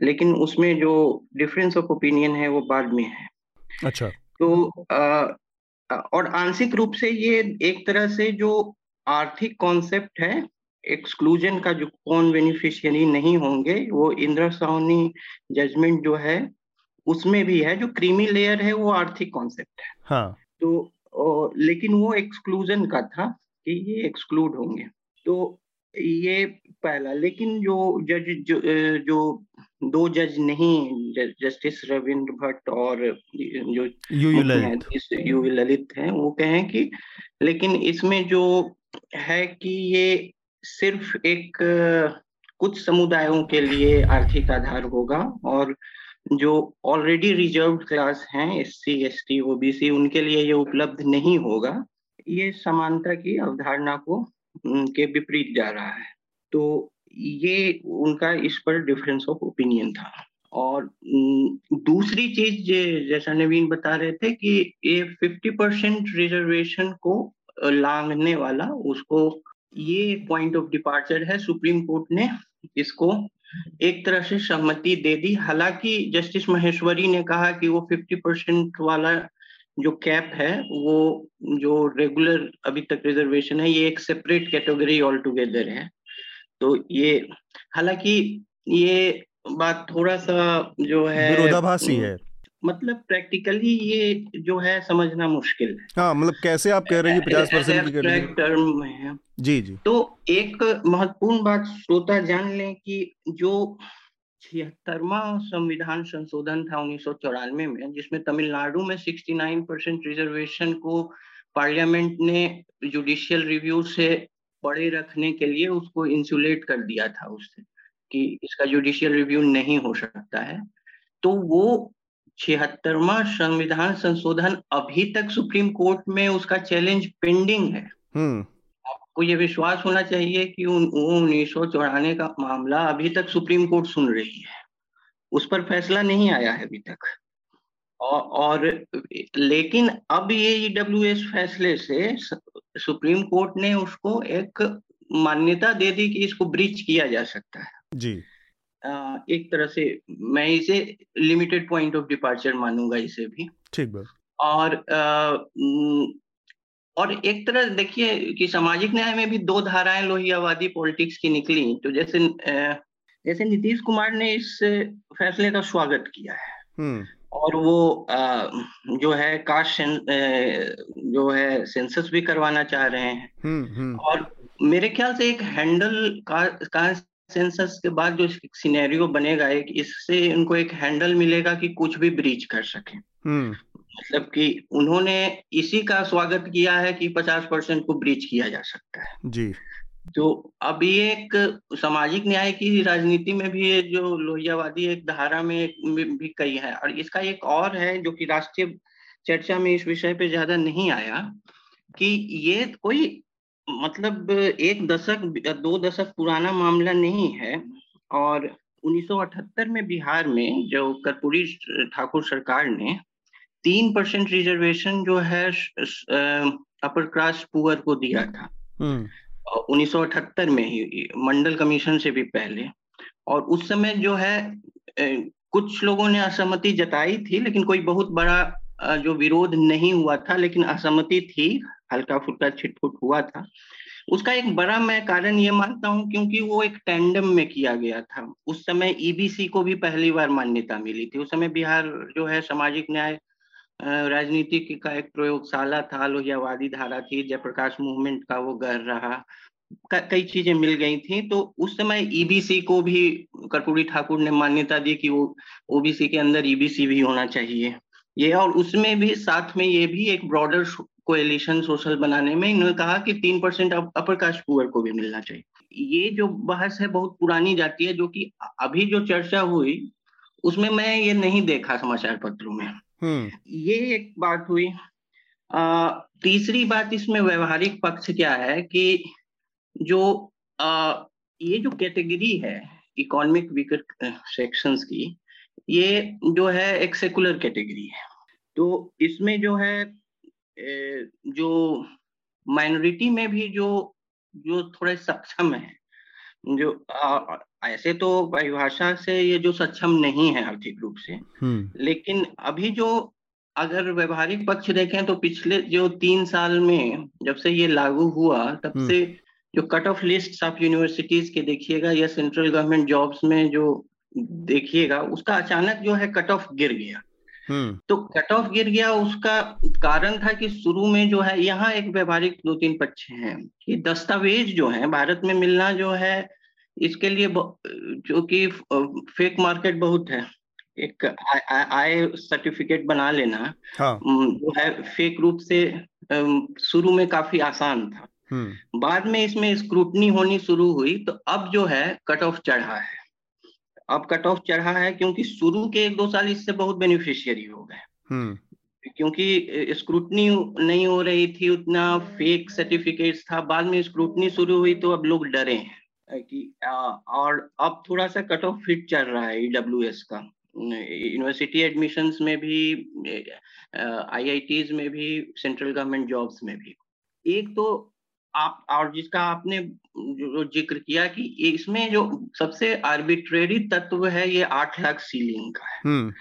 लेकिन उसमें जो डिफरेंस ऑफ़ ओपिनियन है वो बाद में है। अच्छा। तो आ, और आंशिक रूप से ये एक तरह से जो आर्थिक कॉन्सेप्ट है एक्सक्लूजन का जो कौन बेनिफिशियरी नहीं होंगे वो इंदिरा साहनी जजमेंट जो है उसमें भी है जो क्रीमी लेयर है वो आर्थिक कॉन्सेप्ट है। हाँ। तो ओ, लेकिन वो एक्सक्लूजन का था कि ये एक्सक्लूड होंगे। तो ये पहला लेकिन जो जज जो, जो दो जज नहीं जस्टिस रविंद्र भट्ट और जो यू ललित। यू ललित हैं वो कहें कि लेकिन इसमें जो है कि ये सिर्फ़ एक कुछ समुदायों के लिए आर्थिक आधार होगा और जो ऑलरेडी रिज़र्व क्लास हैं S C S T OBC उनके लिए ये उपलब्ध नहीं होगा। ये समानता की अवधारणा को के विपरीत जा रहा है। तो ये उनका इस पर डिफरेंस ऑफ़ ओपिनियन था। और दूसरी चीज़ जैसा नवीन बता रहे थे कि ये फिफ्टी परसेंट रिजर्वेशन को लांगने वाला, उसको, ये पॉइंट ऑफ़ डिपार्चर है सुप्रीम कोर्ट ने, इसको एक तरह से सहमति दे दी। हालाँकि जस्टिस महेश्वरी ने कहा कि वो 50 परसेंट वाला जो कैप है, वो जो रेगुलर अभी तक रिजर्वेशन है, ये एक सेपरेट कैटेगरी ऑल टुगेदर है। तो ये, हालाँकि ये बात थोड़ा सा जो है विरोधाभासी है। मतलब प्रैक्टिकली ये जो है समझना मुश्किल है। हाँ मतलब कैसे आप कह रहे हैं पचास परसेंट की टर्म में है। जी जी। तो एक महत्वपूर्ण बात श्रोता जान लें कि जो छिहत्तरवा संविधान संशोधन था उन्नीस सौ चौरानवे में जिसमें तमिलनाडु में 69 परसेंट रिजर्वेशन को पार्लियामेंट ने जुडिशियल रिव्यू से पड़े रखने के लिए उसको इंसुलेट कर दिया था उससे कि इसका जुडिशियल रिव्यू नहीं हो सकता है। तो वो छिहत्तरवा संविधान संशोधन अभी तक सुप्रीम कोर्ट में उसका चैलेंज पेंडिंग है। हम्म। आपको ये विश्वास होना चाहिए कि उन उन्नीस सौ चौराने का मामला अभी तक सुप्रीम कोर्ट सुन रही है। उस पर फैसला नहीं आया है अभी तक। और, और लेकिन अब ये ईडब्ल्यू e फैसले से सुप्रीम कोर्ट ने उसको एक मान्यता दे दी कि इसको ब्रिज किया जा सकता है। जी। एक तरह से मैं इसे लिमिटेड पॉइंट ऑफ़ डिपार्चर मानूँगा इसे भी। ठीक और और एक तरह देखिए कि सामाजिक न्याय में भी दो धाराएँ लोहियावादी पॉलिटिक्स की निकली। तो जैसे जैसे नीतीश कुमार ने इस फैसले का स्वागत किया है। हम्म। और वो जो है कास्ट जो है सेंसस भी करवाना चाह रहे हैं। हम्म, हम्म। और मेरे ख्याल से एक हैंडल का, का, सेंसस के बाद जो सिनेरियो बनेगा एक इससे इनको एक हैंडल मिलेगा कि कुछ भी ब्रीच कर सके। हम्म। मतलब कि उन्होंने इसी का स्वागत किया है कि 50 परसेंट को ब्रीच किया जा सकता है। जी। तो अब ये एक सामाजिक न्याय की राजनीति में भी ये जो लोहियावादी एक धारा में भी कई है। और इसका एक और है जो कि राष्ट्रीय चर्चा में इस विषय पे ज़्यादा नहीं आया कि ये कोई मतलब एक दशक दो दशक पुराना मामला नहीं है और 1978 में बिहार में जो कर्पूरी ठाकुर सरकार ने तीन परसेंट रिजर्वेशन जो है अपर कास्ट पुअर को दिया था हम्म। उन्नीस में ही मंडल कमीशन से भी पहले और उस समय जो है कुछ लोगों ने असहमति जताई थी लेकिन कोई बहुत बड़ा जो विरोध नहीं हुआ था लेकिन असहमति थी हल्का फुल्का छिटफुट हुआ था। उसका एक बड़ा मैं कारण ये मानता हूँ क्योंकि वो एक टैंडम में किया गया था। उस समय ईबीसी e को भी पहली बार मान्यता मिली थी। उस समय बिहार जो है सामाजिक न्याय राजनीति का एक प्रयोगशाला था, लोहियावादी धारा थी, जयप्रकाश मूवमेंट का वो गढ़ रहा कई चीज़ें मिल गई थी। तो उस समय ईबीसी e को भी कर्पूरी ठाकुर ने मान्यता दी कि वो ओबीसी के अंदर ईबीसी e भी होना चाहिए। ये और उसमें भी, साथ में ये भी एक ब्रॉडर कोएलिशन सोशल बनाने में इन्होंने कहा कि तीन परसेंट अपर कास्ट पुअर को भी मिलना चाहिए। ये जो बहस है बहुत पुरानी जाती है जो कि अभी जो चर्चा हुई उसमें मैं ये नहीं देखा समाचार पत्रों में। हम्म। ये एक बात हुई। आ, तीसरी बात इसमें व्यवहारिक पक्ष क्या है कि जो आ, ये जो कैटेगरी है इकोनॉमिक वीकर सेक्शंस की ये जो है एक सेकुलर कैटेगरी है। तो इसमें जो है जो माइनॉरिटी में भी जो जो थोड़े सक्षम है जो आ, ऐसे तो परिभाषा से ये जो सक्षम नहीं है आर्थिक रूप से हम्म। लेकिन अभी जो अगर व्यवहारिक पक्ष देखें तो पिछले जो तीन साल में जब से ये लागू हुआ तब हम्म। से जो cut off list of universities के देखिएगा या सेंट्रल गवर्नमेंट जॉब्स में जो देखिएगा उसका अचानक जो है कट ऑफ़ गिर गया। तो कट ऑफ़ गिर गया उसका कारण था कि शुरू में जो है यहाँ एक व्यवहारिक दो तीन पक्ष हैं कि दस्तावेज़ जो है भारत में मिलना जो है इसके लिए जो कि फेक मार्केट बहुत है एक आय सर्टिफिकेट बना लेना हाँ। जो है फेक रूप से शुरू में काफ़ी आसान था हम्म। बाद में इसमें स्क्रूटनी होनी शुरू हुई तो अब जो है कट ऑफ़ चढ़ा है अब कट ऑफ़ चढ़ा है क्योंकि शुरू के एक दो साल इससे बहुत बेनिफिशियरी हो गए। हम्म। क्योंकि स्क्रूटनी नहीं हो रही थी उतना फेक सर्टिफिकेट्स था बाद में स्क्रूटनी शुरू हुई तो अब लोग डरे हैं। कि और अब थोड़ा सा कट ऑफ़ फिट चल रहा है ईडब्ल्यू का। यूनिवर्सिटी एडमिशन्स में भी आईआईटीज में भी सेंट्रल गवर्नमेंट जॉब्स में भी। एक तो आप और जिसका आपने जो ज़िक्र किया कि इसमें जो सबसे आर्बिट्रेरी तत्व है ये आठ लाख सीलिंग का है हम्म।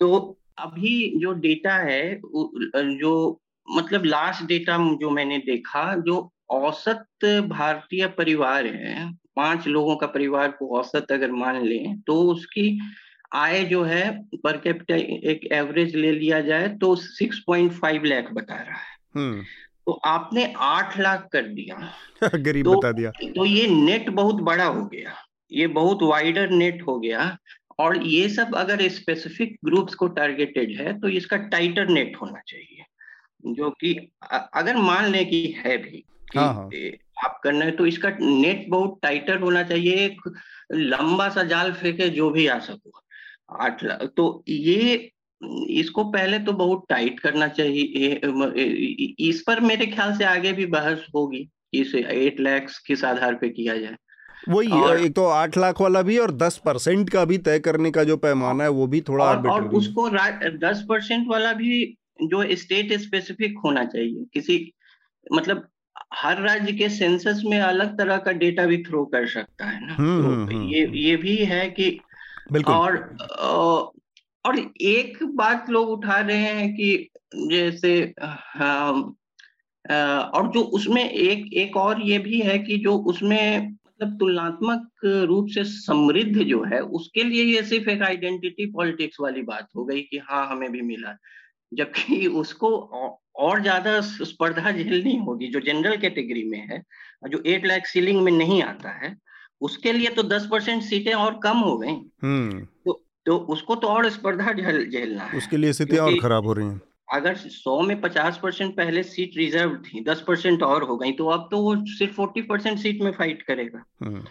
तो अभी जो डेटा है जो मतलब लास्ट डेटा जो मैंने देखा जो औसत भारतीय परिवार है पाँच लोगों का परिवार को औसत अगर मान लें तो उसकी आय जो है पर कैपिटा एक एवरेज ले लिया जाए तो 6.5 लाख बता रहा है हम्म। तो आपने आठ लाख कर दिया। गरीब तो, बता दिया। तो ये नेट बहुत बड़ा हो गया। ये बहुत वाइडर नेट हो गया। और ये सब अगर स्पेसिफिक ग्रुप्स को टारगेटेड है तो इसका टाइटर नेट होना चाहिए। जो कि अगर मान लें कि है भी कि हाँ हाँ। आप करना है तो इसका नेट बहुत टाइटर होना चाहिए। एक लंबा सा जाल फेंके जो भी आ सको। आठ लाख तो ये इसको पहले तो बहुत टाइट करना चाहिए इस पर मेरे ख्याल से आगे भी बहस होगी इसे एट लैक्स किस आधार पे किया जाए। वही और, एक तो आठ लाख वाला भी और दस परसेंट का भी तय करने का जो पैमाना है वो भी थोड़ा और, और उसको दस परसेंट वाला भी जो स्टेट स्पेसिफिक होना चाहिए किसी मतलब हर राज्य के सेंसस में अलग तरह का डेटा भी थ्रो कर सकता है ना। हम्म, तो हम्म, ये हम्म। ये भी है कि और और एक बात लोग उठा रहे हैं कि जैसे और जो उसमें एक एक और ये भी है कि जो उसमें मतलब तुलनात्मक रूप से समृद्ध जो है उसके लिए ये सिर्फ़ एक आइडेंटिटी पॉलिटिक्स वाली बात हो गई कि हाँ हमें भी मिला जबकि उसको और ज़्यादा स्पर्धा झेलनी होगी जो जनरल कैटेगरी में है जो एट लाख सीलिंग में नहीं आता है उसके लिए तो दस परसेंट सीटें और कम हो गई हम्म। तो तो उसको तो और स्पर्धा झेलना है। उसके लिए स्थिति और खराब हो रही है। अगर 100 में पचास परसेंट पहले सीट रिज़र्व थी दस परसेंट और हो गई तो अब तो वो सिर्फ़ फोर्टी परसेंट सीट में फाइट करेगा। हम्म,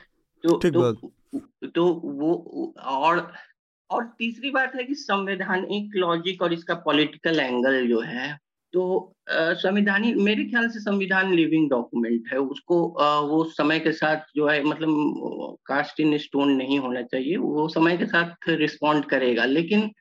तो तो, तो वो और और तीसरी बात है कि संवैधानिक लॉजिक और इसका पॉलिटिकल एंगल जो है तो संविधानी मेरे ख्याल से संविधान लिविंग डॉक्यूमेंट है। उसको आ, वो समय के साथ जो है मतलब कास्ट इन स्टोन नहीं होना चाहिए। वो समय के साथ रिस्पॉन्ड करेगा। लेकिन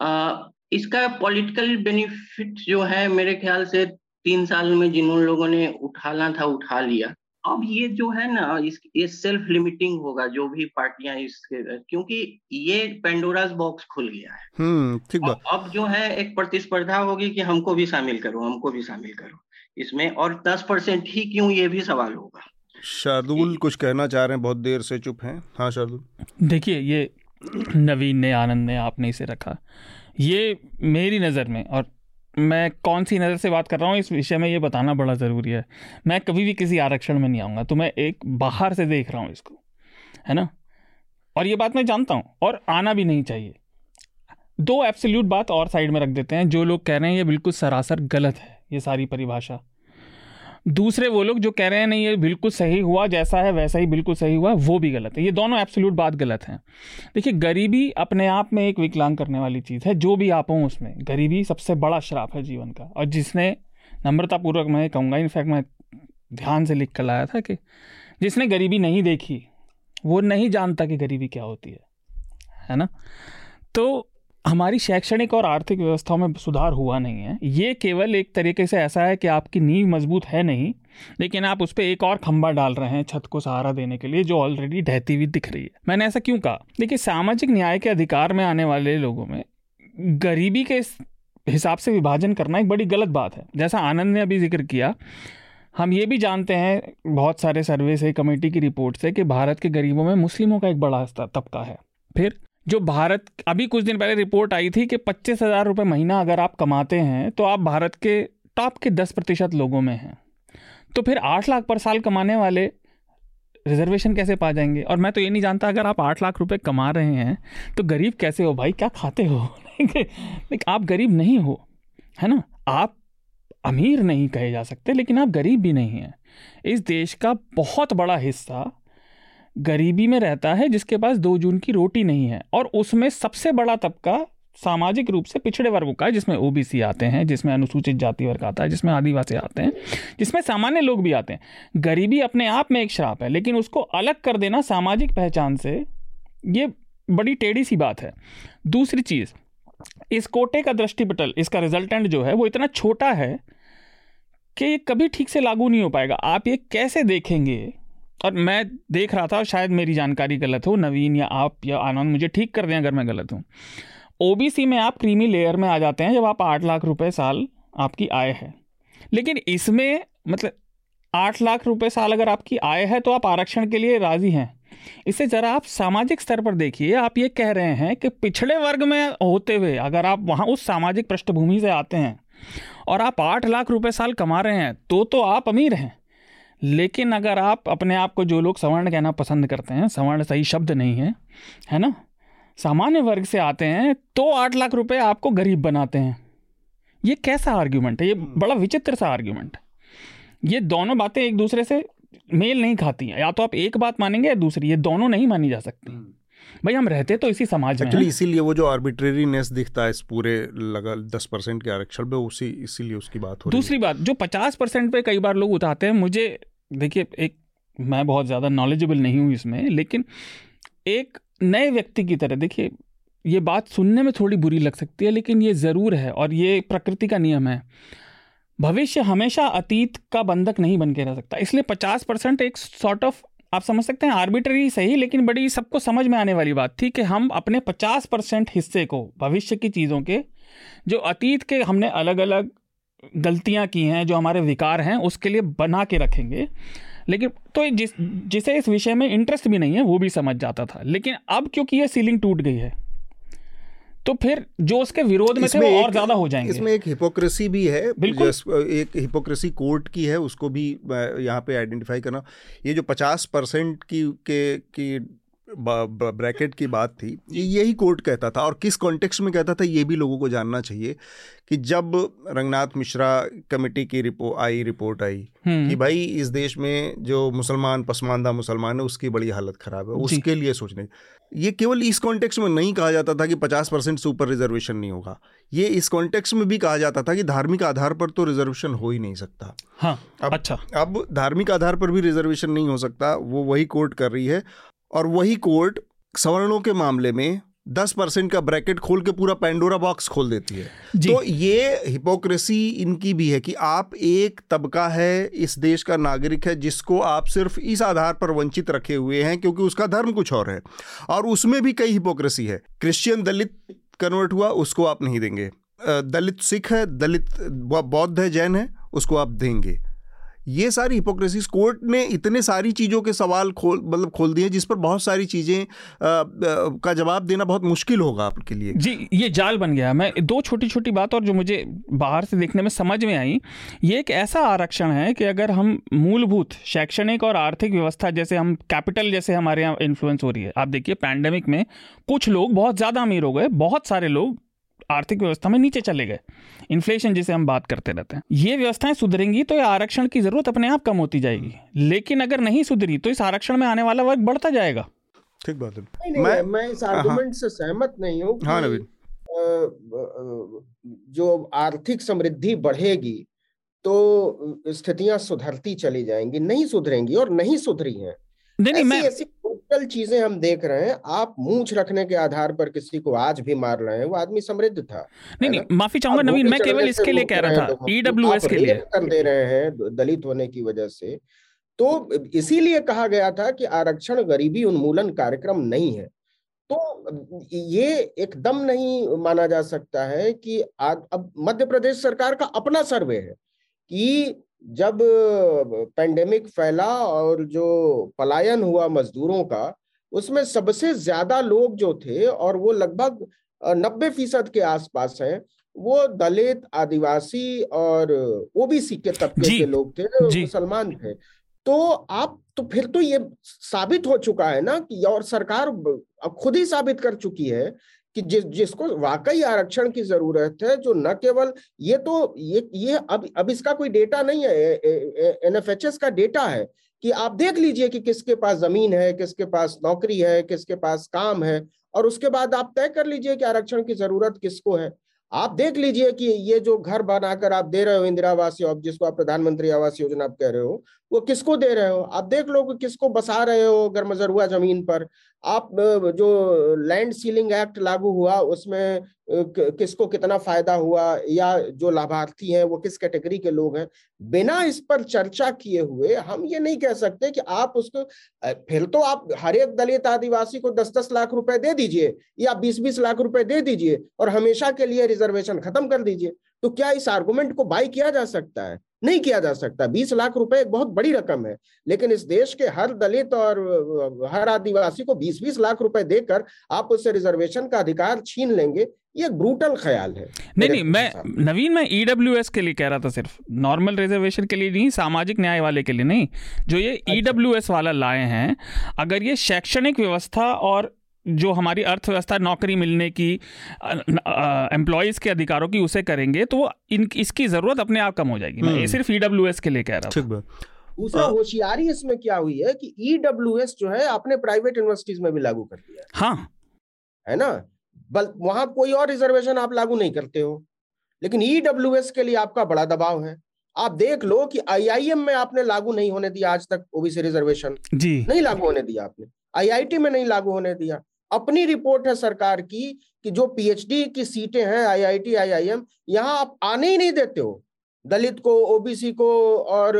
आ, इसका पॉलिटिकल बेनिफिट जो है मेरे ख्याल से तीन साल में जिन लोगों ने उठाना था उठा लिया। अब ये जो है ना इस ये सेल्फ लिमिटिंग होगा जो भी पार्टियाँ इसके क्योंकि ये पेंडोरास बॉक्स खुल गया है। हम्म ठीक बात। अब जो है एक प्रतिस्पर्धा होगी कि हमको भी शामिल करो हमको भी शामिल करो। इसमें और दस परसेंट ही क्यों ये भी सवाल होगा। शार्दुल कुछ कहना चाह रहे हैं? बहुत देर से चुप हैं। हाँ शार्दुल। देखिए ये नवीन ने आनंद ने आपने इसे रखा। ये मेरी नज़र में और मैं कौन सी नज़र से बात कर रहा हूँ? इस विषय में ये बताना बड़ा ज़रूरी है। मैं कभी भी किसी आरक्षण में नहीं आऊँगा तो मैं एक बाहर से देख रहा हूँ इसको, है ना? और ये बात मैं जानता हूँ, और आना भी नहीं चाहिए। दो एब्सोल्यूट बात और साइड में रख देते हैं, जो लोग कह रहे हैं ये बिल्कुल सरासर गलत है, ये सारी परिभाषा। दूसरे वो लोग जो कह रहे हैं, नहीं, ये बिल्कुल सही हुआ, जैसा है, वैसा ही बिल्कुल सही हुआ, वो भी गलत है। ये दोनों एब्सोल्यूट बात गलत है। देखिए, गरीबी अपने आप में एक विकलांग करने वाली चीज़ है, जो भी आप हों उसमें। गरीबी सबसे बड़ा श्राप है जीवन का। और जिसने, नम्रतापूर्वक मैं कहूँगा, इनफैक्ट मैं ध्यान से लिख कर लाया था कि जिसने गरीबी नहीं देखी, वो नहीं जानता कि गरीबी क्या होती है है ना? तो हमारी शैक्षणिक और आर्थिक व्यवस्थाओं में सुधार हुआ नहीं है। ये केवल एक तरीके से ऐसा है कि आपकी नींव मज़बूत है नहीं, लेकिन आप उस पर एक और खंबा डाल रहे हैं छत को सहारा देने के लिए जो ऑलरेडी ढहती हुई दिख रही है। मैंने ऐसा क्यों कहा? देखिए, सामाजिक न्याय के अधिकार में आने वाले लोगों में गरीबी के हिसाब से विभाजन करना एक बड़ी गलत बात है। जैसा आनंद ने अभी ज़िक्र किया, हम ये भी जानते हैं बहुत सारे सर्वे से, कमेटी की रिपोर्ट से कि भारत के गरीबों में मुस्लिमों का एक बड़ा तबका है। फिर जो भारत, अभी कुछ दिन पहले रिपोर्ट आई थी कि पच्चीस हज़ार रुपये महीना अगर आप कमाते हैं तो आप भारत के टॉप के दस प्रतिशत लोगों में हैं। तो फिर आठ लाख पर साल कमाने वाले रिजर्वेशन कैसे पा जाएँगे? और मैं तो ये नहीं जानता, अगर आप आठ लाख रुपए कमा रहे हैं तो गरीब कैसे हो भाई? क्या खाते हो? आप गरीब नहीं हो, है ना? आप अमीर नहीं कहे जा सकते, लेकिन आप गरीब भी नहीं हैं। इस देश का बहुत बड़ा हिस्सा गरीबी में रहता है, जिसके पास दो जून की रोटी नहीं है और उसमें सबसे बड़ा तबका सामाजिक रूप से पिछड़े वर्गों का है, जिसमें ओबीसी आते हैं, जिसमें अनुसूचित जाति वर्ग आता है, जिसमें आदिवासी आते हैं, जिसमें सामान्य लोग भी आते हैं। गरीबी अपने आप में एक श्राप है, लेकिन उसको अलग कर देना सामाजिक पहचान से ये बड़ी टेढ़ी सी बात है। दूसरी चीज़, इस कोटे का दृष्टिपटल, इसका रिजल्टेंट जो है, वो इतना छोटा है कि ये कभी ठीक से लागू नहीं हो पाएगा। आप ये कैसे देखेंगे? और मैं देख रहा था, शायद मेरी जानकारी गलत हो, नवीन या आप या आनंद मुझे ठीक कर दें अगर मैं गलत हूँ। ओबीसी में आप क्रीमी लेयर में आ जाते हैं जब आप आठ लाख रुपए साल आपकी आय है। लेकिन इसमें मतलब आठ लाख रुपए साल अगर आपकी आय है तो आप आरक्षण के लिए राज़ी हैं। इसे ज़रा आप सामाजिक स्तर पर देखिए, आप ये कह रहे हैं कि पिछड़े वर्ग में होते हुए अगर आप वहाँ उस सामाजिक पृष्ठभूमि से आते हैं और आप आठ लाख रुपए साल कमा रहे हैं तो तो आप अमीर हैं। लेकिन अगर आप अपने आप को जो लोग सवर्ण कहना पसंद करते हैं सवर्ण सही शब्द नहीं है है ना? सामान्य वर्ग से आते हैं तो आठ लाख रुपए आपको गरीब बनाते हैं। ये कैसा आर्ग्यूमेंट है? ये बड़ा विचित्र सा आर्ग्यूमेंट है ये दोनों बातें एक दूसरे से मेल नहीं खाती हैं। या तो आप एक बात मानेंगे या दूसरी ये दोनों नहीं मानी जा सकती। हम्म। भाई हम रहते तो इसी समाज में एक्चुअली इसीलिए वो जो आर्बिट्रेरीनेस दिखता है इस पूरे लगा दस परसेंट के आरक्षण पे उसी इसीलिए उसकी बात हो दूसरी बात जो पचास परसेंट पे कई बार लोग उठाते हैं मुझे देखिए एक मैं बहुत ज़्यादा नॉलेजेबल नहीं हूँ इसमें लेकिन एक नए व्यक्ति की तरह देखिए ये बात सुनने में थोड़ी बुरी लग सकती है लेकिन ये ज़रूर है और ये प्रकृति का नियम है। भविष्य हमेशा अतीत का बंधक नहीं बन के रह सकता इसलिए पचास परसेंट एक सॉर्ट ऑफ़ आप समझ सकते हैं आर्बिट्री सही, लेकिन बड़ी सबको समझ में आने वाली बात थी कि हम अपने पचास परसेंट हिस्से को, भविष्य की चीज़ों के, जो अतीत के हमने अलग अलग गलतियाँ की हैं, जो हमारे विकार हैं, उसके लिए बना के रखेंगे। लेकिन तो जिस, जिसे इस विषय में इंटरेस्ट भी नहीं है, वो भी समझ जाता था। लेकिन अब क्योंकि ये सीलिंग टूट गई है तो फिर जो उसके विरोध में थे वो और ज़्यादा हो जाएँगे। इसमें एक हिपोक्रेसी भी है। बिल्कुल। एक हिपोक्रेसी कोर्ट की है उसको भी यहाँ पे आइडेंटिफाई करना। ये जो पचास परसेंट की के की ब्रैकेट की बात थी। यही कोर्ट कहता था और किस कॉन्टेक्स्ट में कहता था ये भी लोगों को जानना चाहिए कि जब रंगनाथ मिश्रा कमेटी की रिपो आई रिपोर्ट आई हम्म। कि भाई इस देश में जो मुसलमान पसमानदा मुसलमान है उसकी बड़ी हालत खराब है उसके लिए सोचने। ये केवल इस कॉन्टेक्स्ट में नहीं कहा जाता था कि पचास परसेंट से ऊपर रिजर्वेशन नहीं होगा। ये इस कॉन्टेक्स्ट में भी कहा जाता था कि धार्मिक आधार पर तो रिजर्वेशन हो ही नहीं सकता। हाँ अब, अच्छा। अब धार्मिक आधार पर भी रिजर्वेशन नहीं हो सकता वो वही कोर्ट कर रही है और वही कोर्ट सवर्णों के मामले में दस परसेंट का ब्रैकेट खोल के पूरा पेंडोरा बॉक्स खोल देती है। तो ये हिपोक्रेसी इनकी भी है कि आप एक तबका है इस देश का नागरिक है जिसको आप सिर्फ़ इस आधार पर वंचित रखे हुए हैं क्योंकि उसका धर्म कुछ और है। और उसमें भी कई हिपोक्रेसी है। क्रिश्चियन दलित कन्वर्ट हुआ उसको आप नहीं देंगे। दलित सिख है दलित बौद्ध है जैन है उसको आप देंगे। ये सारी हिपोक्रेसीज कोर्ट ने इतने सारी चीज़ों के सवाल खोल मतलब खोल दिए जिस पर बहुत सारी चीज़ें का जवाब देना बहुत मुश्किल होगा आपके लिए। जी, ये जाल बन गया। मैं दो छोटी छोटी बात और जो मुझे बाहर से देखने में समझ में आई, ये एक ऐसा आरक्षण है कि अगर हम मूलभूत शैक्षणिक और आर्थिक व्यवस्था, जैसे हम कैपिटल, जैसे हमारे यहाँ इन्फ्लुएंस हो रही है। आप देखिए पैंडेमिक में कुछ लोग बहुत ज़्यादा अमीर हो गए, बहुत सारे लोग आर्थिक व्यवस्था में नीचे चले गए। इन्फ्लेशन जिसे हम बात करते रहते हैं। ये व्यवस्थाएँ सुधरेंगी तो ये आरक्षण की ज़रूरत अपने आप कम होती जाएगी। लेकिन अगर नहीं सुधरी तो इस आरक्षण में आने वाला वर्ग बढ़ता जाएगा। ठीक बात है। मैं मैं इस आर्गुमेंट से सहमत नहीं हूँ हाँ नवीन। जो आर्थिक समृद्धि बढ़ेगी तो स्थितियाँ सुधरती चली जाएँगी नहीं सुधरेंगी और नहीं सुधरी हैं। नहीं नहीं मैं ऐसी टोटल चीज़ें हम देख रहे हैं आप मूछ रखने के आधार पर किसी को आज भी मार रहे हैं वो आदमी समृद्ध था नहीं नहीं माफ़ी चाहूँगा नवीन मैं केवल इसके लिए कह रहा था ईडब्ल्यूएस e के लिए। कर दे रहे हैं दलित होने की वजह से तो इसीलिए कहा गया था कि आरक्षण गरीबी उन्मूलन कार्यक्रम नहीं है तो ये एकदम नहीं माना जा सकता है कि अब मध्य प्रदेश सरकार का अपना सर्वे है कि जब पेंडेमिक फैला और जो पलायन हुआ मजदूरों का उसमें सबसे ज़्यादा लोग जो थे और वो लगभग नब्बे फ़ीसद के आसपास हैं वो दलित आदिवासी और ओबीसी के तबके के लोग थे मुसलमान थे। तो आप तो फिर तो ये साबित हो चुका है ना कि और सरकार खुद ही साबित कर चुकी है कि जिस, जिसको वाकई आरक्षण की ज़रूरत है, जो न केवल ये तो ये ये अब अब इसका कोई डेटा नहीं है एन एफ़ एच एस का डेटा है कि आप देख लीजिए कि किसके पास ज़मीन है, किसके पास नौकरी है, किसके पास काम है, और उसके बाद आप तय कर लीजिए कि आरक्षण की ज़रूरत किसको है। आप देख लीजिए कि ये जो घर बनाकर आप दे रहे हो इंदिरा आवास जिसको आप प्रधानमंत्री आवास योजना आप कह रहे हो, वो किसको दे रहे हो? आप देख लो कि किसको बसा रहे हो गर्मजरुआ ज़मीन पर। आप, जो लैंड सीलिंग एक्ट लागू हुआ, उसमें किसको कितना फ़ायदा हुआ या जो लाभार्थी हैं, वो किस कैटेगरी के लोग हैं? बिना इस पर चर्चा किए हुए हम ये नहीं कह सकते कि आप उसको फिर तो आप हर एक दलित आदिवासी को दस दस लाख रुपए दे दीजिए या बीस बीस लाख रुपए दे दीजिए और हमेशा के लिए रिजर्वेशन खत्म कर दीजिए। तो क्या इस आर्गुमेंट को बाई किया जा सकता है? नहीं किया जा सकता। बीस लाख रुपए एक बहुत बड़ी रकम है। लेकिन इस देश के हर दलित और हर आदिवासी को बीस बीस लाख रुपए देकर आप उससे रिजर्वेशन का अधिकार छीन लेंगे ये ब्रूटल ख्याल है। नहीं नहीं मैं नवीन मैं ईडब्ल्यू e के लिए कह रहा था सिर्फ़। नॉर्मल रिजर्वेशन के लिए नहीं सामाजिक न्याय वाले के लिए नहीं। जो ये ईडब्ल्यू अच्छा। वाला लाए हैं अगर ये शैक्षणिक व्यवस्था और जो हमारी अर्थव्यवस्था नौकरी मिलने की एम्प्लॉयज़ के अधिकारों की उसे करेंगे तो इन इसकी ज़रूरत अपने आप कम हो जाएगी। मैं ये हम्म। सिर्फ़ ईडब्ल्यू के लिए कह रहा हूँ दूसरा होशियारी इसमें क्या हुई है कि ईडब्ल्यू जो है आपने प्राइवेट यूनिवर्सिटीज में भी लागू कर दिया हाँ। है। ना? बल वहाँ कोई और रिजर्वेशन आप लागू नहीं करते हो। लेकिन ईडब्ल्यू के लिए आपका बड़ा दबाव है। आप देख लो कि आईआईएम में आपने लागू नहीं होने दिया आज तक ओबीसी रिजर्वेशन जी। नहीं लागू होने दिया आपने। आईआईटी में नहीं लागू होने दिया। अपनी रिपोर्ट है सरकार की कि जो पीएचडी की सीटें हैं आईआईटी आईआईएम यहाँ आप आने ही नहीं देते हो। दलित को ओबीसी को और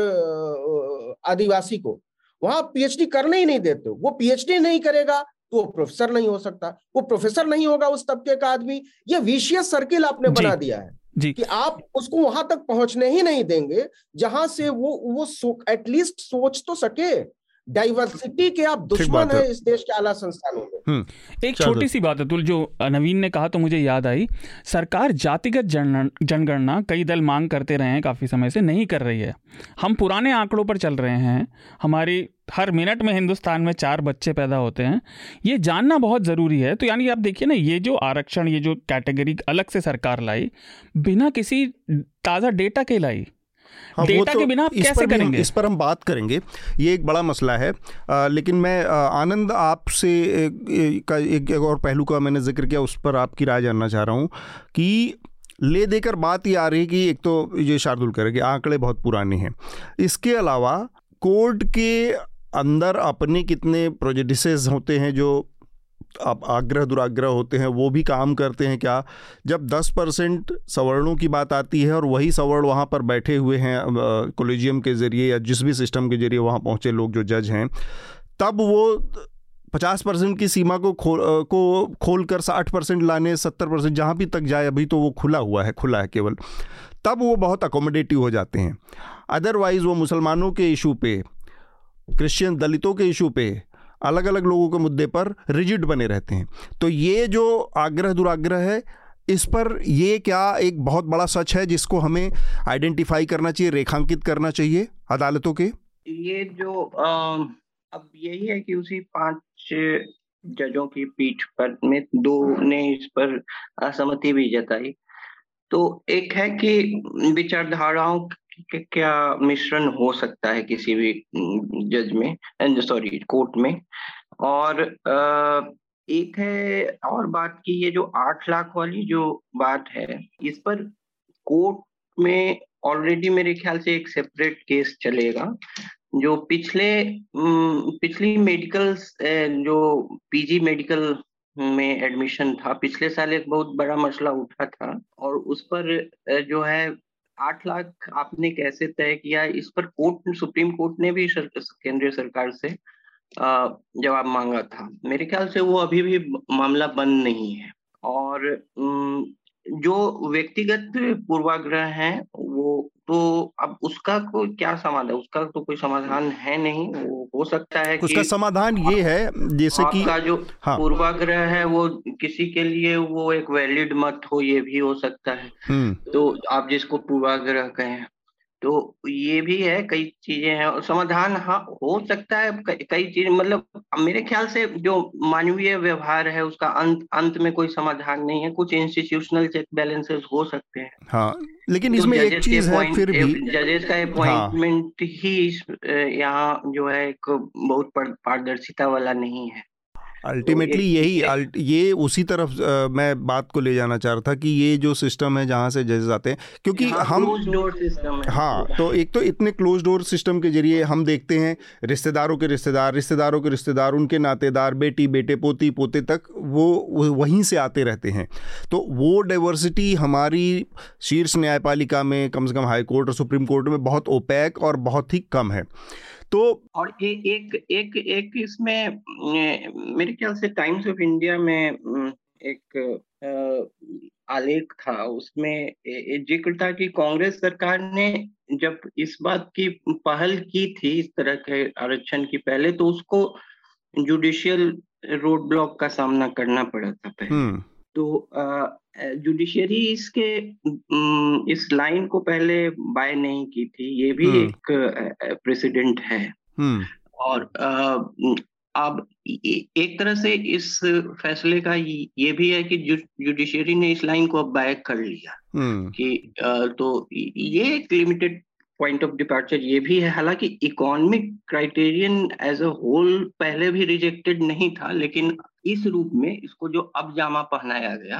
आदिवासी को। वहाँ पीएचडी करने ही नहीं देते हो। वो पीएचडी नहीं करेगा तो वो प्रोफेसर नहीं हो सकता। वो प्रोफेसर नहीं होगा उस तबके का आदमी। ये विशियस सर्किल आपने बना दिया है जी। कि आप उसको वहाँ तक पहुँचने ही नहीं देंगे जहाँ से वो वो एटलीस्ट सोच तो सके। डाइवर्सिटी के आप दुश्मन है। इस देश के आला संस्थानों में। हम्म। एक छोटी सी बात है तुल जो नवीन ने कहा तो मुझे याद आई। सरकार जातिगत जनगणना कई दल मांग करते रहे हैं काफ़ी समय से नहीं कर रही है। हम पुराने आंकड़ों पर चल रहे हैं। हमारी हर मिनट में हिंदुस्तान में चार बच्चे पैदा होते हैं। ये जानना बहुत ज़रूरी है। तो यानी आप देखिए ना ये जो आरक्षण ये जो कैटेगरी अलग से सरकार लाई बिना किसी ताज़ा डेटा के लाई हाँ, डेटा तो के बिना आप कैसे करेंगे? इस पर हम बात करेंगे। ये एक बड़ा मसला है। आ, लेकिन मैं आनंद आपसे का एक, एक और पहलू का मैंने ज़िक्र किया उस पर आपकी राय जानना चाह रहा हूँ कि ले देकर बात ये आ रही है कि एक तो ये शार्दुल करें आंकड़े बहुत पुराने हैं। इसके अलावा कोर्ट के अंदर अपने कितने प्रोजेडिसेस होते हैं जो आप आग्रह दुराग्रह होते हैं, वो भी काम करते हैं क्या? जब 10 परसेंट सवर्णों की बात आती है और वही सवर्ण वहाँ पर बैठे हुए हैं कोलेजियम के ज़रिए या जिस भी सिस्टम के ज़रिए वहाँ पहुँचे लोग जो जज हैं, तब वो पचास परसेंट की सीमा को खो को खोल कर साठ परसेंट लाने, सत्तर परसेंट जहाँ भी तक जाए, अभी तो वो खुला हुआ है, खुला है केवल, तब वो बहुत अकोमोडेटिव हो जाते हैं। अदरवाइज़ वो मुसलमानों के इशू पे क्रिश्चियन दलितों के इशू पे अलग अलग लोगों के मुद्दे पर रिजिड बने रहते हैं। तो ये जो आग्रह दुराग्रह है इस पर ये क्या एक बहुत बड़ा सच है जिसको हमें आइडेंटिफाई करना चाहिए रेखांकित करना चाहिए अदालतों के? ये जो आ, अब यही है कि उसी पाँच जजों की पीठ पर में दो ने इस पर असहमति भी जताई। तो एक है कि विचारधाराओं क्या मिश्रण हो सकता है किसी भी जज में सॉरी, कोर्ट में? और एक है और बात की ये जो आठ लाख वाली जो बात है, इस पर कोर्ट में ऑलरेडी मेरे ख्याल से एक सेपरेट केस चलेगा, जो पिछले पिछली मेडिकल जो पीजी मेडिकल में एडमिशन था, पिछले साल एक बहुत बड़ा मसला उठा था, और उस पर जो है आठ लाख आपने कैसे तय किया? इस पर कोर्ट, सुप्रीम कोर्ट ने भी केंद्रीय सरकार से जवाब मांगा था। मेरे ख्याल से वो अभी भी मामला बंद नहीं है। और जो व्यक्तिगत पूर्वाग्रह है वो तो अब उसका कोई क्या समाधान उसका तो कोई समाधान है नहीं वो हो सकता है उसका कि समाधान ये है जैसे कि आपका जो हाँ। पूर्वाग्रह है वो किसी के लिए वो एक वैलिड मत हो ये भी हो सकता है हम्म। तो आप जिसको पूर्वाग्रह कहें तो ये भी है कई चीज़ें हैं और समाधान हाँ हो सकता है कई चीज़ मतलब मेरे ख्याल से जो मानवीय व्यवहार है उसका अंत अंत में कोई समाधान नहीं है कुछ इंस्टीट्यूशनल चेक बैलेंसेस हो सकते हैं हाँ लेकिन तो इसमें एक चीज़ है फिर भी जजेस का अपॉइंटमेंट हाँ। ही यहाँ जो है एक बहुत पारदर्शिता वाला नहीं है अल्टीमेटली तो यही ये उसी तरफ़ आ, मैं बात को ले जाना चाह रहा था कि ये जो सिस्टम है जहाँ से जजेस आते हैं क्योंकि हम हाँ। तो एक तो इतने क्लोज डोर सिस्टम के ज़रिए हम देखते हैं रिश्तेदारों के रिश्तेदार रिश्तेदारों के रिश्तेदार उनके नातेदार बेटी बेटे पोती पोते तक वो वहीं से आते रहते हैं। तो वो डाइवर्सिटी हमारी शीर्ष न्यायपालिका में कम से कम हाई कोर्ट और सुप्रीम कोर्ट में बहुत ओपैक और बहुत ही कम है। तो और ए, एक एक एक इसमें मेरे ख्याल से टाइम्स ऑफ़ इंडिया में एक आलेख था उसमें ज़िक्र था कि कांग्रेस सरकार ने जब इस बात की पहल की थी इस तरह के आरक्षण की पहले तो उसको जुडिशियल रोड ब्लॉक का सामना करना पड़ा था पहले हम्म। तो जुडिशियरी इसके इस लाइन को पहले बाय नहीं की थी ये भी हम्म। एक प्रेसिडेंट है हम्म। और अब एक तरह से इस फैसले का ये भी है कि जुडिशियरी ने इस लाइन को अब बाय कर लिया हम्म। कि तो ये एक लिमिटेड पॉइंट ऑफ़ डिपार्चर ये भी है हालाँकि economic criterion as a whole पहले भी रिजेक्टेड नहीं था लेकिन इस रूप में इसको जो अब जामा पहनाया गया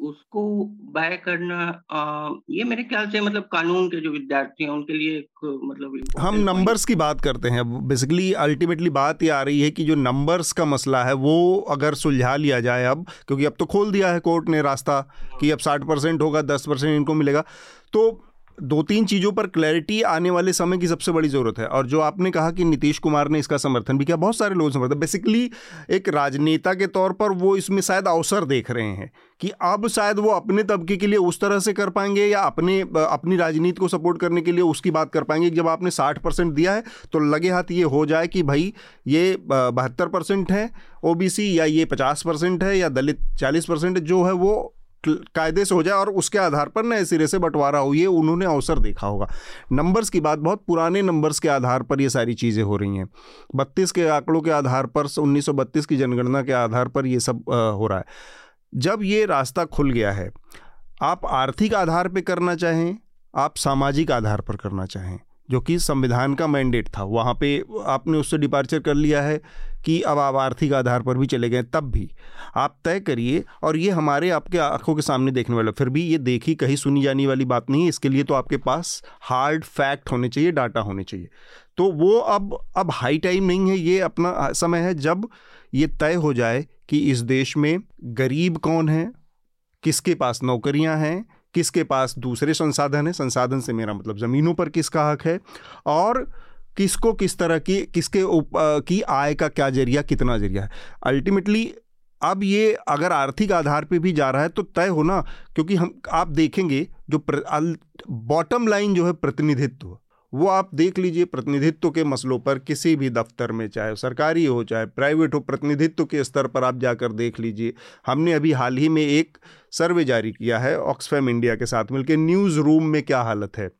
उसको बाय करना आ, ये मेरे ख्याल से मतलब कानून के जो विद्यार्थी हैं उनके लिए एक मतलब हम नंबर्स की बात करते हैं। बेसिकली अल्टीमेटली बात ये आ रही है कि जो नंबर्स का मसला है वो अगर सुलझा लिया जाए अब क्योंकि अब तो खोल दिया है कोर्ट ने रास्ता कि अब साठ परसेंट होगा दस परसेंट इनको मिलेगा। तो दो तीन चीज़ों पर क्लैरिटी आने वाले समय की सबसे बड़ी ज़रूरत है। और जो आपने कहा कि नीतीश कुमार ने इसका समर्थन भी किया, बहुत सारे लोग समर्थन बेसिकली एक राजनेता के तौर पर वो इसमें शायद अवसर देख रहे हैं कि अब शायद वो अपने तबके के लिए उस तरह से कर पाएँगे या अपने, अपनी राजनीति को सपोर्ट करने के लिए उसकी बात कर पाएँगे। जब आपने साठ परसेंट दिया है तो लगे हाथ ये हो जाए कि भाई, ये बहत्तर परसेंट है ओबीसी या ये पचास परसेंट है या दलित चालीस परसेंट जो है वो कायदे से हो जाए और उसके आधार पर नए सिरे से बंटवारा हो, ये उन्होंने अवसर देखा होगा। नंबर्स की बात, बहुत पुराने नंबर्स के आधार पर ये सारी चीज़ें हो रही हैं। बत्तीस के आंकड़ों के आधार पर, उन्नीस सौ बत्तीस की जनगणना के आधार पर ये सब हो रहा है। जब ये रास्ता खुल गया है, आप आर्थिक आधार पर करना चाहें, आप सामाजिक आधार पर करना चाहें जो कि संविधान का मैंडेट था, वहाँ पे आपने उससे डिपार्चर कर लिया है कि अब आप आर्थिक आधार पर भी चले गए, तब भी। आप तय करिए और ये हमारे आपके आँखों के सामने देखने वाला, फिर भी ये देखी कहीं सुनी जाने वाली बात नहीं है, इसके लिए तो आपके पास हार्ड फैक्ट होने चाहिए डाटा होने चाहिए। तो वो अब अब हाई टाइम नहीं है, ये अपना समय है जब ये तय हो जाए कि इस देश में गरीब कौन है, किसके पास नौकरियाँ हैं किसके पास दूसरे संसाधन है? संसाधन से मेरा मतलब ज़मीनों पर किसका हक है? और किसको किस तरह की किसके उप, की आय का क्या ज़रिया कितना ज़रिया है? अल्टीमेटली अब ये अगर आर्थिक आधार पे भी जा रहा है तो तय हो ना क्योंकि हम आप देखेंगे जो बॉटम लाइन जो है प्रतिनिधित्व। वो आप देख लीजिए प्रतिनिधित्व के मसलों पर किसी भी दफ्तर में, चाहे सरकारी हो, चाहे प्राइवेट हो, प्रतिनिधित्व के स्तर पर आप जाकर देख लीजिए। हमने अभी हाल ही में एक सर्वे जारी किया है ऑक्सफैम इंडिया के साथ मिलकर न्यूज़ रूम में क्या हालत है?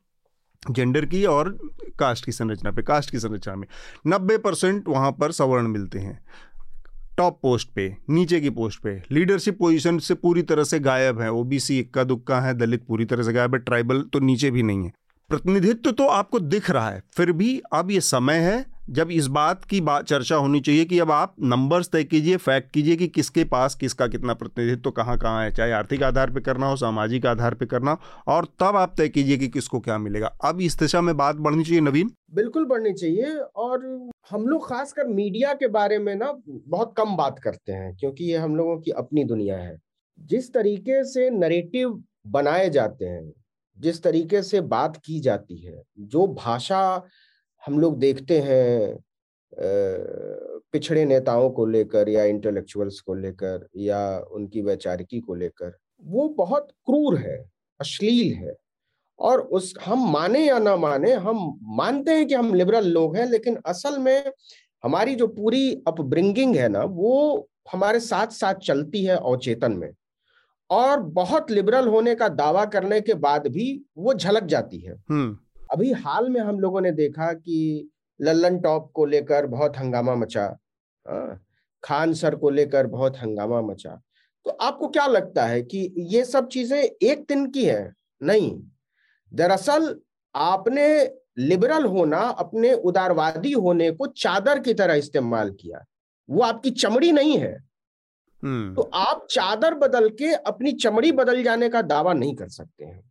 जेंडर की और कास्ट की संरचना पे, कास्ट की संरचना में। नब्बे परसेंट वहाँ पर सवर्ण मिलते हैं। टॉप पोस्ट पे, नीचे की पोस्ट पे। लीडरशिप पोजीशन से पूरी तरह से गायब है। ओबीसी इक्का दुक्का है, दलित पूरी तरह से गायब है। ट्राइबल तो नीचे भी नहीं है। प्रतिनिधित्व तो आपको दिख रहा है, फिर भी अब ये समय है, जब इस बात की बात चर्चा होनी चाहिए कि अब आप नंबर्स तय कीजिए फैक्ट कीजिए कि किसके पास किसका कितना प्रतिनिधित्व तो कहाँ कहाँ है, चाहे आर्थिक आधार पर करना हो, सामाजिक आधार पर करना हो, और तब आप तय कीजिए कि किसको क्या मिलेगा। अब इस दिशा में बात बढ़नी चाहिए नवीन। बिल्कुल बढ़नी चाहिए, और हम लोग खासकर मीडिया के बारे में ना बहुत कम बात करते हैं, क्योंकि ये हम लोगों की अपनी दुनिया है। जिस तरीके से नरेटिव बनाए जाते हैं जिस तरीके से बात की जाती है, जो भाषा हम लोग देखते हैं पिछड़े नेताओं को लेकर या इंटेलेक्चुअल्स को लेकर या उनकी वैचारिकी को लेकर, वो बहुत क्रूर है, अश्लील है। और उस, हम माने या ना माने, हम मानते हैं कि हम लिबरल लोग हैं, लेकिन असल में हमारी जो पूरी अपब्रिंगिंग है ना, वो हमारे साथ साथ चलती है अवचेतन में। और बहुत लिबरल होने का दावा करने के बाद भी वो झलक जाती है। हम्म। अभी हाल में हम लोगों ने देखा कि लल्लन टॉप को लेकर बहुत हंगामा मचा खान सर को लेकर बहुत हंगामा मचा। तो आपको क्या लगता है कि ये सब चीज़ें एक दिन की है? नहीं। दरअसल आपने लिबरल होना अपने उदारवादी होने को चादर की तरह इस्तेमाल किया। वो आपकी चमड़ी नहीं है। तो आप चादर बदल के अपनी चमड़ी बदल जाने का दावा नहीं कर सकते हैं।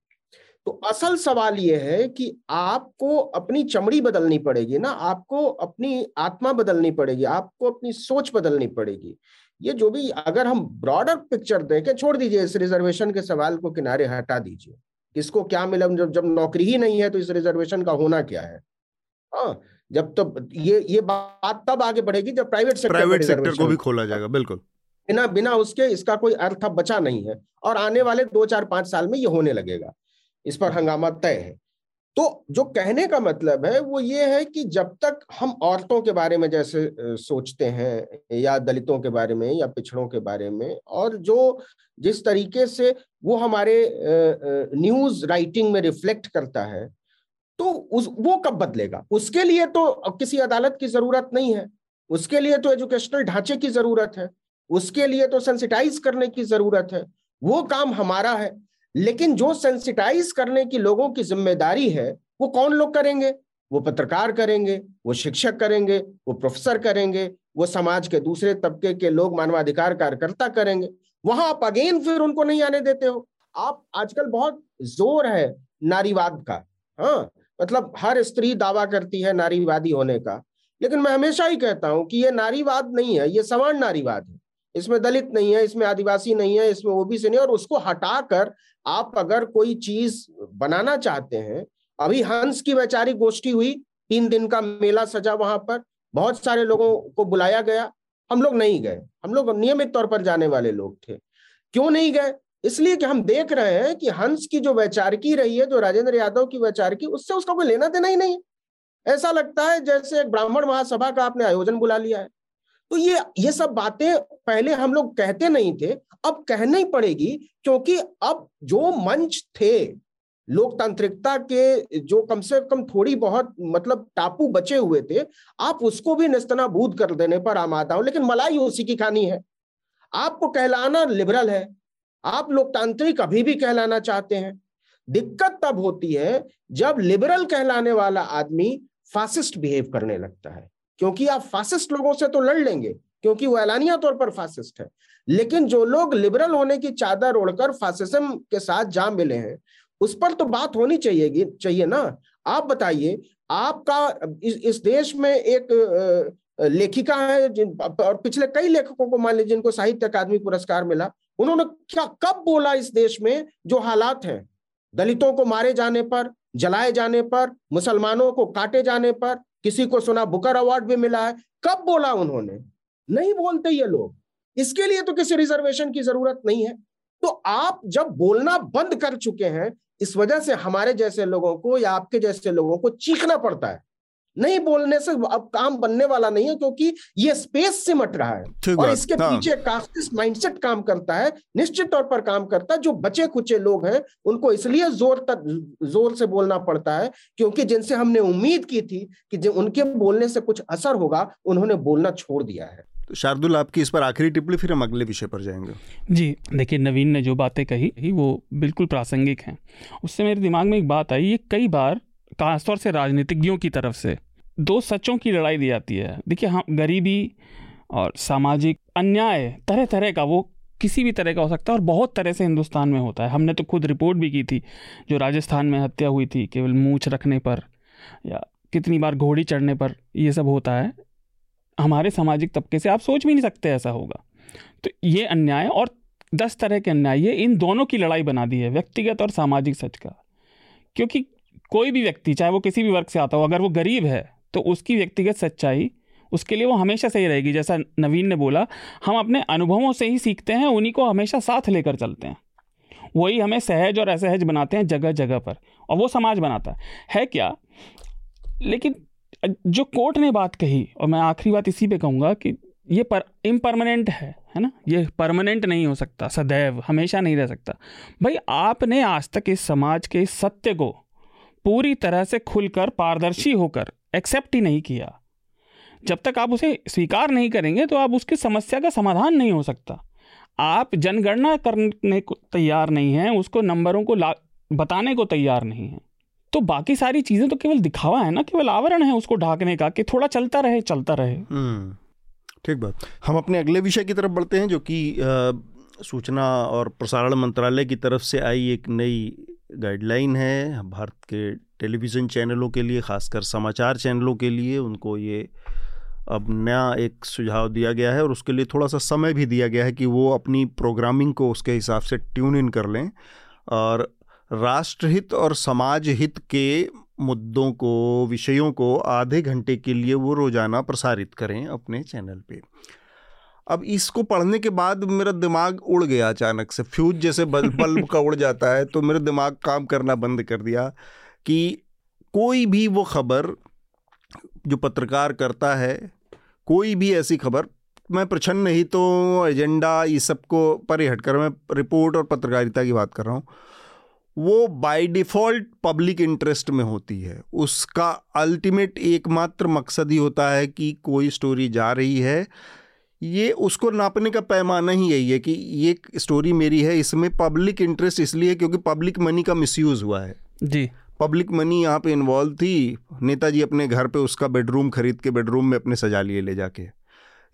तो असल सवाल यह है कि आपको अपनी चमड़ी बदलनी पड़ेगी ना आपको अपनी आत्मा बदलनी पड़ेगी आपको अपनी सोच बदलनी पड़ेगी। ये जो भी अगर हम ब्रॉडर पिक्चर देखें छोड़ दीजिए इस रिजर्वेशन के सवाल को किनारे हटा दीजिए। किसको क्या मिला जब जब नौकरी ही नहीं है तो इस रिजर्वेशन का होना क्या है? हाँ जब तब तो ये ये बात तब आगे बढ़ेगी जब प्राइवेट सेक्टर प्राइवेट सेक्टर को भी खोला जाएगा बिल्कुल। बिना बिना उसके इसका कोई अर्थ बचा नहीं है। और आने वाले दो, चार, पाँच साल में ये होने लगेगा। इस पर हंगामा तय है। तो जो कहने का मतलब है, वो ये है कि जब तक हम औरतों के बारे में जैसे सोचते हैं, या दलितों के बारे में, या पिछड़ों के बारे में, और जो जिस तरीके से वो हमारे न्यूज़ राइटिंग में रिफ्लेक्ट करता है तो उस, वो कब बदलेगा? उसके लिए तो किसी अदालत की ज़रूरत नहीं है। उसके लिए तो एजुकेशनल ढांचे की ज़रूरत है। उसके लिए तो सेंसिटाइज करने की ज़रूरत है। वो काम हमारा है, लेकिन जो सेंसिटाइज करने की लोगों की ज़िम्मेदारी है, वो कौन लोग करेंगे? वो पत्रकार करेंगे, वो शिक्षक करेंगे, वो प्रोफेसर करेंगे, वो समाज के दूसरे तबके के लोग, मानवाधिकार कार्यकर्ता करेंगे। वहाँ आप अगेन फिर उनको नहीं आने देते हो। आप आजकल बहुत ज़ोर है नारीवाद का हाँ। मतलब हर स्त्री दावा करती है नारीवादी होने का, लेकिन मैं हमेशा ही कहता हूँ कि ये नारीवाद नहीं है, ये समान नारीवाद है। इसमें दलित नहीं है, इसमें आदिवासी नहीं है, इसमें ओबीसी नहीं और उसको हटाकर आप अगर कोई चीज़ बनाना चाहते हैं, अभी हंस की वैचारिक गोष्ठी हुई, तीन दिन का मेला सजा वहाँ पर, बहुत सारे लोगों को बुलाया गया, हम लोग नहीं गए, हम लोग नियमित तौर पर जाने वाले लोग थे। क्यों नहीं गए? इसलिए कि हम देख रहे हैं कि हंस की जो वैचारिकी रही है, जो राजेंद्र यादव की वैचारिकी, उससे उसका कोई लेना देना ही नहीं ऐसा लगता है जैसे एक ब्राह्मण महासभा का आपने आयोजन बुला लिया है। तो ये ये सब बातें पहले हम लोग कहते नहीं थे, अब कहना ही पड़ेगी, क्योंकि अब जो मंच थे, लोकतांत्रिकता के जो कम से कम थोड़ी बहुत मतलब टापू बचे हुए थे, आप उसको भी निस्तनाबूद कर देने पर आमादा हो। लेकिन मलाई उसी की खानी है। आपको कहलाना लिबरल है। आप लोकतांत्रिक अभी भी कहलाना चाहते हैं। दिक्कत तब होती है जब लिबरल कहलाने वाला आदमी फासिस्ट बिहेव करने लगता है। क्योंकि आप फासिस्ट लोगों से तो लड़ लेंगे क्योंकि वो ऐलानिया तौर पर फासिस्ट है। लेकिन जो लोग लिबरल होने की चादर ओढ़कर फासिज्म के साथ जा मिले हैं उस पर तो बात होनी चाहिए चाहिए ना? आप बताइए आपका इस, इस देश में एक लेखिका है जिन और पिछले कई लेखकों को मान लीजिए जिनको साहित्य अकादमी पुरस्कार मिला उन्होंने क्या कब बोला इस देश में जो हालात हैं? दलितों को मारे जाने पर जलाए जाने पर मुसलमानों को काटे जाने पर किसी को सुना, बुकर अवार्ड भी मिला है। कब बोला उन्होंने? नहीं बोलते ये लोग। इसके लिए तो किसी रिजर्वेशन की ज़रूरत नहीं है। तो आप जब बोलना बंद कर चुके हैं, इस वजह से हमारे जैसे लोगों को या आपके जैसे लोगों को चीखना पड़ता है। नहीं बोलने से अब काम बनने वाला नहीं है क्योंकि ये स्पेस सिमट रहा है। और इसके हाँ। पीछे माइंडसेट काम करता है निश्चित तौर पर काम करता है जो बचे कुचे लोग हैं उनको इसलिए ज़ोर तक ज़ोर से बोलना पड़ता है क्योंकि जिनसे हमने उम्मीद की थी कि उनके बोलने से कुछ असर होगा उन्होंने बोलना छोड़ दिया है। तो शार्दुल आपकी इस पर आखिरी टिप्पणी फिर हम अगले विषय पर जाएँगे। जी देखिए नवीन ने जो बातें कही वो बिल्कुल प्रासंगिक हैं। उससे मेरे दिमाग में एक बात आई ये कई बार खासतौर से राजनीतिज्ञों की तरफ़ से, दो सचों की लड़ाई दी जाती है। देखिए, हम गरीबी और सामाजिक अन्याय तरह तरह का वो किसी भी तरह का हो सकता है और बहुत तरह से हिंदुस्तान में होता है। हमने तो खुद रिपोर्ट भी की थी, जो राजस्थान में हत्या हुई थी, केवल मूछ रखने पर या कितनी बार घोड़ी चढ़ने पर ये सब होता है। हमारे सामाजिक तबके से आप सोच भी नहीं सकते ऐसा होगा। तो ये अन्याय और दस तरह के अन्याय, ये इन दोनों की लड़ाई बना दी है, व्यक्तिगत और सामाजिक सच का। क्योंकि कोई भी व्यक्ति, चाहे वो किसी भी वर्ग से आता हो, अगर वो गरीब है तो उसकी व्यक्तिगत सच्चाई, उसके लिए वो हमेशा सही रहेगी। जैसा नवीन ने बोला, हम अपने अनुभवों से ही सीखते हैं, उन्हीं को हमेशा साथ लेकर चलते हैं। वही हमें सहज और असहज बनाते हैं जगह जगह पर, और वो समाज बनाता है। क्या? लेकिन जो कोर्ट ने बात कही, और मैं आखिरी बात इसी पे कहूँगा कि ये पर इम्परमानेंट है है ना? ये परमानेंट नहीं हो सकता, सदैव, हमेशा नहीं रह सकता। भाई, आपने आज तक इस समाज के इस सत्य को पूरी तरह से खुलकर पारदर्शी होकर एक्सेप्ट ही नहीं किया। जब तक आप उसे स्वीकार नहीं करेंगे तो आप उसकी समस्या का समाधान नहीं हो सकता। आप जनगणना करने को तैयार नहीं हैं उसको नंबरों को बताने को तैयार नहीं है। तो बाकी सारी चीज़ें तो केवल दिखावा है ना केवल आवरण है उसको ढाकने का कि थोड़ा चलता रहे चलता रहे। हम्म, ठीक बात। हम अपने अगले विषय की तरफ़ बढ़ते हैं जो कि सूचना और प्रसारण मंत्रालय की तरफ़ से आई एक नई गाइडलाइन है, भारत के टेलीविज़न चैनलों के लिए, खासकर समाचार चैनलों के लिए उनको ये अब नया एक सुझाव दिया गया है और उसके लिए थोड़ा सा समय भी दिया गया है कि वो अपनी प्रोग्रामिंग को उसके हिसाब से ट्यून इन कर लें और राष्ट्रहित और समाज हित के मुद्दों को, विषयों को आधे घंटे के लिए वो रोज़ाना प्रसारित करें अपने चैनल पे। अब इसको पढ़ने के बाद मेरा दिमाग उड़ गया अचानक से। फ्यूज जैसे बल्ब बल्ब का उड़ जाता है तो मेरा दिमाग काम करना बंद कर दिया कि कोई भी वो खबर जो पत्रकार करता है, कोई भी ऐसी खबर, मैं प्रछन्न नहीं तो एजेंडा, ये सबको परे हटकर मैं रिपोर्ट और पत्रकारिता की बात कर रहा हूँ। वो बाय डिफ़ॉल्ट पब्लिक इंटरेस्ट में होती है। उसका अल्टीमेट एकमात्र मकसद ही होता है कि कोई स्टोरी जा रही है ये उसको नापने का पैमाना ही यही है कि ये स्टोरी मेरी है इसमें पब्लिक इंटरेस्ट इसलिए क्योंकि पब्लिक मनी का मिसयूज़ हुआ है। जी। पब्लिक मनी यहाँ पे इन्वॉल्व थी नेताजी अपने घर पे उसका बेडरूम खरीद के बेडरूम में अपने सजा लिए ले जाके।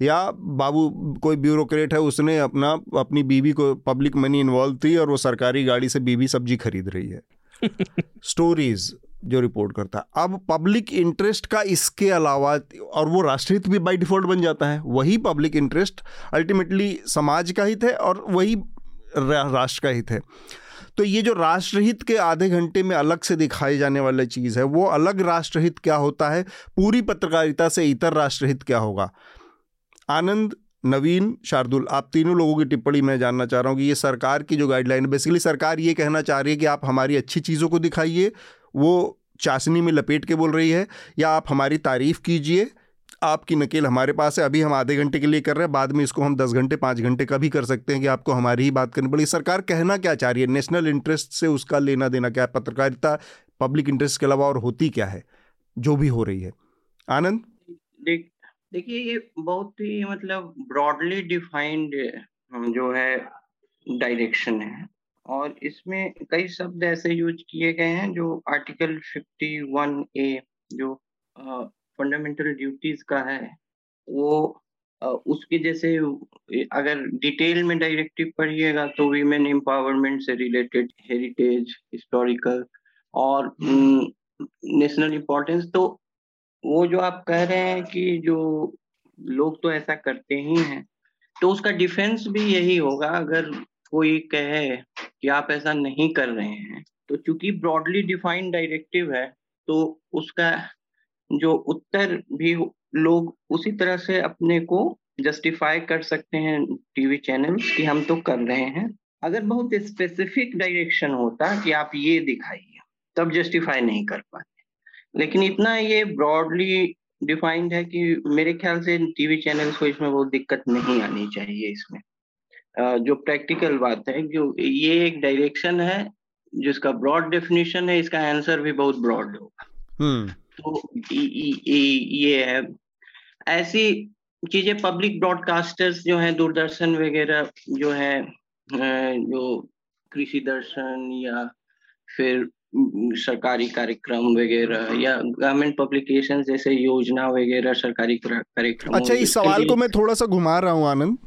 या बाबू कोई ब्यूरोक्रेट है उसने अपना अपनी बीवी को पब्लिक मनी इन्वॉल्व थी और वो सरकारी गाड़ी से बीवी सब्ज़ी खरीद रही है। स्टोरीज जो रिपोर्ट करता है। अब पब्लिक इंटरेस्ट का इसके अलावा और वो राष्ट्रहित भी बाई डिफ़ॉल्ट बन जाता है। वही पब्लिक इंटरेस्ट अल्टीमेटली समाज का हित है और वही राष्ट्र का हित है। तो ये जो राष्ट्रहित के आधे घंटे में अलग से दिखाई जाने वाली चीज़ है, वो अलग राष्ट्रहित क्या होता है? पूरी पत्रकारिता से इतर राष्ट्रहित क्या होगा? आनंद, नवीन, शार्दुल, आप तीनों लोगों की टिप्पणी मैं जानना चाह रहा हूँ कि ये सरकार की जो गाइडलाइन बेसिकली सरकार ये कहना चाह रही है कि आप हमारी अच्छी चीज़ों को दिखाइए वो चाशनी में लपेट के बोल रही है, या आप हमारी तारीफ़ कीजिए, आपकी नकेल हमारे पास है, अभी हम आधे घंटे के लिए कर रहे हैं, बाद में इसको हम दस घंटे, पाँच घंटे का भी कर सकते हैं कि आपको हमारी ही बात करनी पड़ेगी सरकार कहना क्या चाह रही है? नेशनल इंटरेस्ट से उसका लेना देना क्या है? पत्रकारिता, पब्लिक इंटरेस्ट के अलावा और होती क्या है? जो भी हो रही है। आनंद? देख, देखिए, ये बहुत ही मतलब ब्रॉडली डिफाइंड जो है डायरेक्शन है। और इसमें कई शब्द ऐसे यूज़ किए गए हैं जो आर्टिकल 51 ए जो फंडामेंटल ड्यूटीज़ का है वो आ, उसके जैसे अगर डिटेल में डायरेक्टिव पढ़िएगा तो वीमेन एम्पावरमेंट से रिलेटेड हेरिटेज हिस्टोरिकल और नेशनल इम्पोर्टेंस तो वो जो आप कह रहे हैं कि जो लोग तो ऐसा करते ही हैं तो उसका डिफेंस भी यही होगा अगर कोई कहे कि आप ऐसा नहीं कर रहे हैं तो चूँकि ब्रॉडली डिफाइंड डायरेक्टिव है तो उसका जो उत्तर भी लोग उसी तरह से अपने को जस्टिफाई कर सकते हैं टीवी चैनल्स कि हम तो कर रहे हैं। अगर बहुत स्पेसिफिक डायरेक्शन होता कि आप ये दिखाइए, तब जस्टिफाई नहीं कर पाते। लेकिन इतना ये ब्रॉडली डिफाइंड है कि मेरे ख्याल से टीवी चैनल्स को इसमें बहुत दिक्कत नहीं आनी चाहिए इसमें। जो प्रैक्टिकल बात है जो ये एक डायरेक्शन है जिसका ब्रॉड डेफिनेशन है इसका आंसर भी बहुत ब्रॉड होगा। हम्म। तो ये है। ऐसी चीज़ें पब्लिक ब्रॉडकास्टर्स जो हैं दूरदर्शन वगैरह जो है जो कृषि दर्शन या फिर सरकारी कार्यक्रम वगैरह या गवर्नमेंट पब्लिकेशन जैसे योजना वगैरह सरकारी कार्यक्रम अच्छा इस सवाल को मैं थोड़ा सा घुमा रहा हूँ आनंद।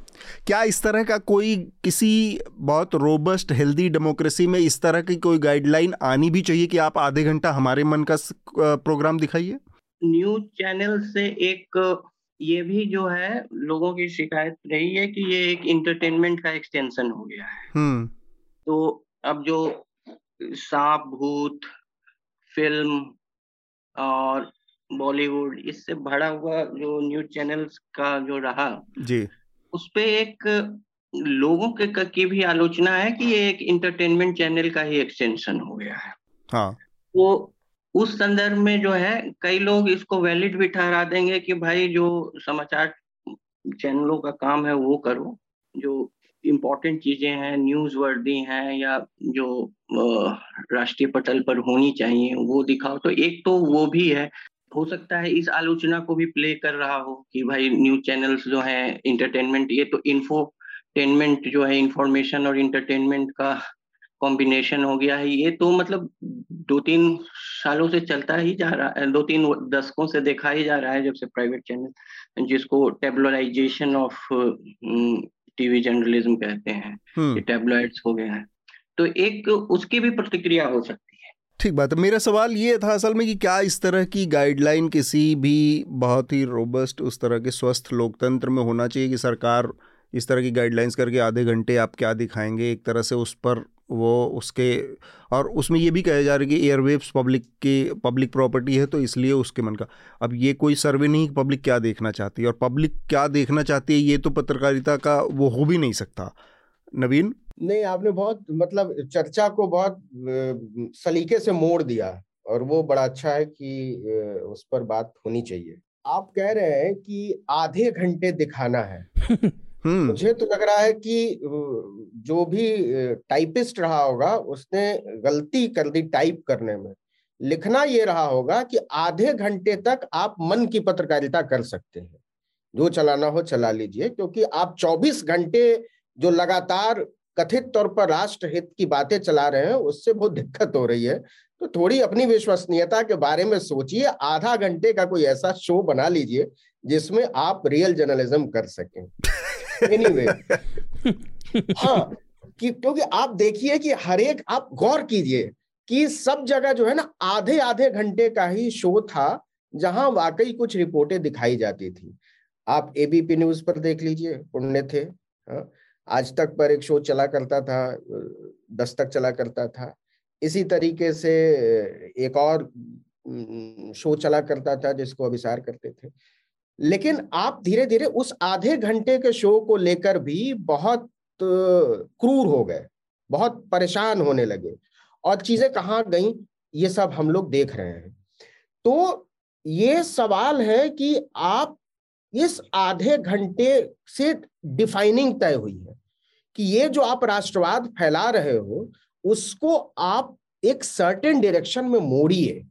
क्या इस तरह का कोई किसी बहुत रोबस्ट हेल्दी डेमोक्रेसी में इस तरह की कोई गाइडलाइन आनी भी चाहिए कि आप आधे घंटा हमारे मन का प्रोग्राम दिखाइए? न्यूज़ चैनल से एक ये भी जो है लोगों की शिकायत रही है कि ये एक इंटरटेनमेंट का एक्सटेंशन हो गया है। हम्म। तो अब जो सांप भूत फ़िल्म और बॉलीवुड इससे भरा हुआ जो न्यूज़ चैनल्स का जो रहा जी। उस पे एक लोगों के की भी आलोचना है कि ये एक इंटरटेनमेंट चैनल का ही एक्सटेंशन हो गया है। हाँ। वो उस संदर्भ में जो है कई लोग इसको वैलिड भी ठहरा देंगे कि भाई जो समाचार चैनलों का काम है वो करो जो इम्पोर्टेंट चीज़ें हैं न्यूज़ वर्दी हैं या जो राष्ट्रीय पटल पर होनी चाहिए वो दिखाओ। तो एक तो वो भी है हो सकता है इस आलोचना को भी प्ले कर रहा हो कि भाई न्यूज़ चैनल्स जो हैं इंटरटेनमेंट ये तो इन्फोटेनमेंट जो है इंफॉर्मेशन और इंटरटेनमेंट का कॉम्बिनेशन हो गया है ये तो मतलब दो तीन सालों से चलता ही जा रहा है दो तीन दशकों से देखा ही जा रहा है जब से प्राइवेट चैनल जिसको टेबलोराइजेशन ऑफ़ टीवी जर्नलिज्म कहते हैं हम्म। टेबलॉइड्स हो गए हैं तो एक उसकी भी प्रतिक्रिया हो सकती है ठीक बात है। मेरा सवाल ये था असल में कि क्या इस तरह की गाइडलाइन किसी भी बहुत ही रोबस्ट उस तरह के स्वस्थ लोकतंत्र में होना चाहिए कि सरकार इस तरह की गाइडलाइंस करके आधे घंटे आप क्या दिखाएँगे? एक तरह से उस पर वो उसके और उसमें ये भी कहा जा रहा है कि एयरवेव्स पब्लिक की पब्लिक प्रॉपर्टी है तो इसलिए उसके मन का। अब ये कोई सर्वे नहीं पब्लिक क्या देखना चाहती है। और पब्लिक क्या देखना चाहती है, ये तो पत्रकारिता का वो हो भी नहीं सकता। नवीन? नहीं आपने बहुत मतलब चर्चा को बहुत सलीके से मोड़ दिया और वो बड़ा अच्छा है कि उस पर बात होनी चाहिए। आप कह रहे हैं कि आधे घंटे दिखाना है। हम्म। मुझे तो लग रहा है कि जो भी टाइपिस्ट रहा होगा उसने गलती कर दी टाइप करने में। लिखना ये रहा होगा कि आधे घंटे तक आप मन की पत्रकारिता कर सकते हैं। जो चलाना हो चला लीजिए क्योंकि आप 24 घंटे जो लगातार कथित तौर पर राष्ट्र हित की बातें चला रहे हैं उससे बहुत दिक्कत हो रही है। तो थोड़ी अपनी विश्वसनीयता के बारे में सोचिए आधा घंटे का कोई ऐसा शो बना लीजिए जिसमें आप रियल जर्नलिज्म कर सकें। एनीवे हाँ कि क्योंकि आप देखिए कि हर एक आप गौर कीजिए कि सब जगह जो है ना आधे आधे घंटे का ही शो था जहाँ वाकई कुछ रिपोर्टें दिखाई जाती थी। आप एबीपी न्यूज़ पर देख लीजिए पुण्य थे हाँ। आज तक पर एक शो चला करता था दस्तक चला करता था। इसी तरीके से एक और शो चला करता था जिसको अभिसार करते थे। लेकिन आप धीरे धीरे उस आधे घंटे के शो को लेकर भी बहुत क्रूर हो गए। बहुत परेशान होने लगे। और चीज़ें कहाँ गई, ये सब हम लोग देख रहे हैं। तो ये सवाल है कि आप इस आधे घंटे से डिफाइनिंग तय हुई है। कि ये जो आप राष्ट्रवाद फैला रहे हो उसको आप एक सर्टेन डायरेक्शन में मोड़िए।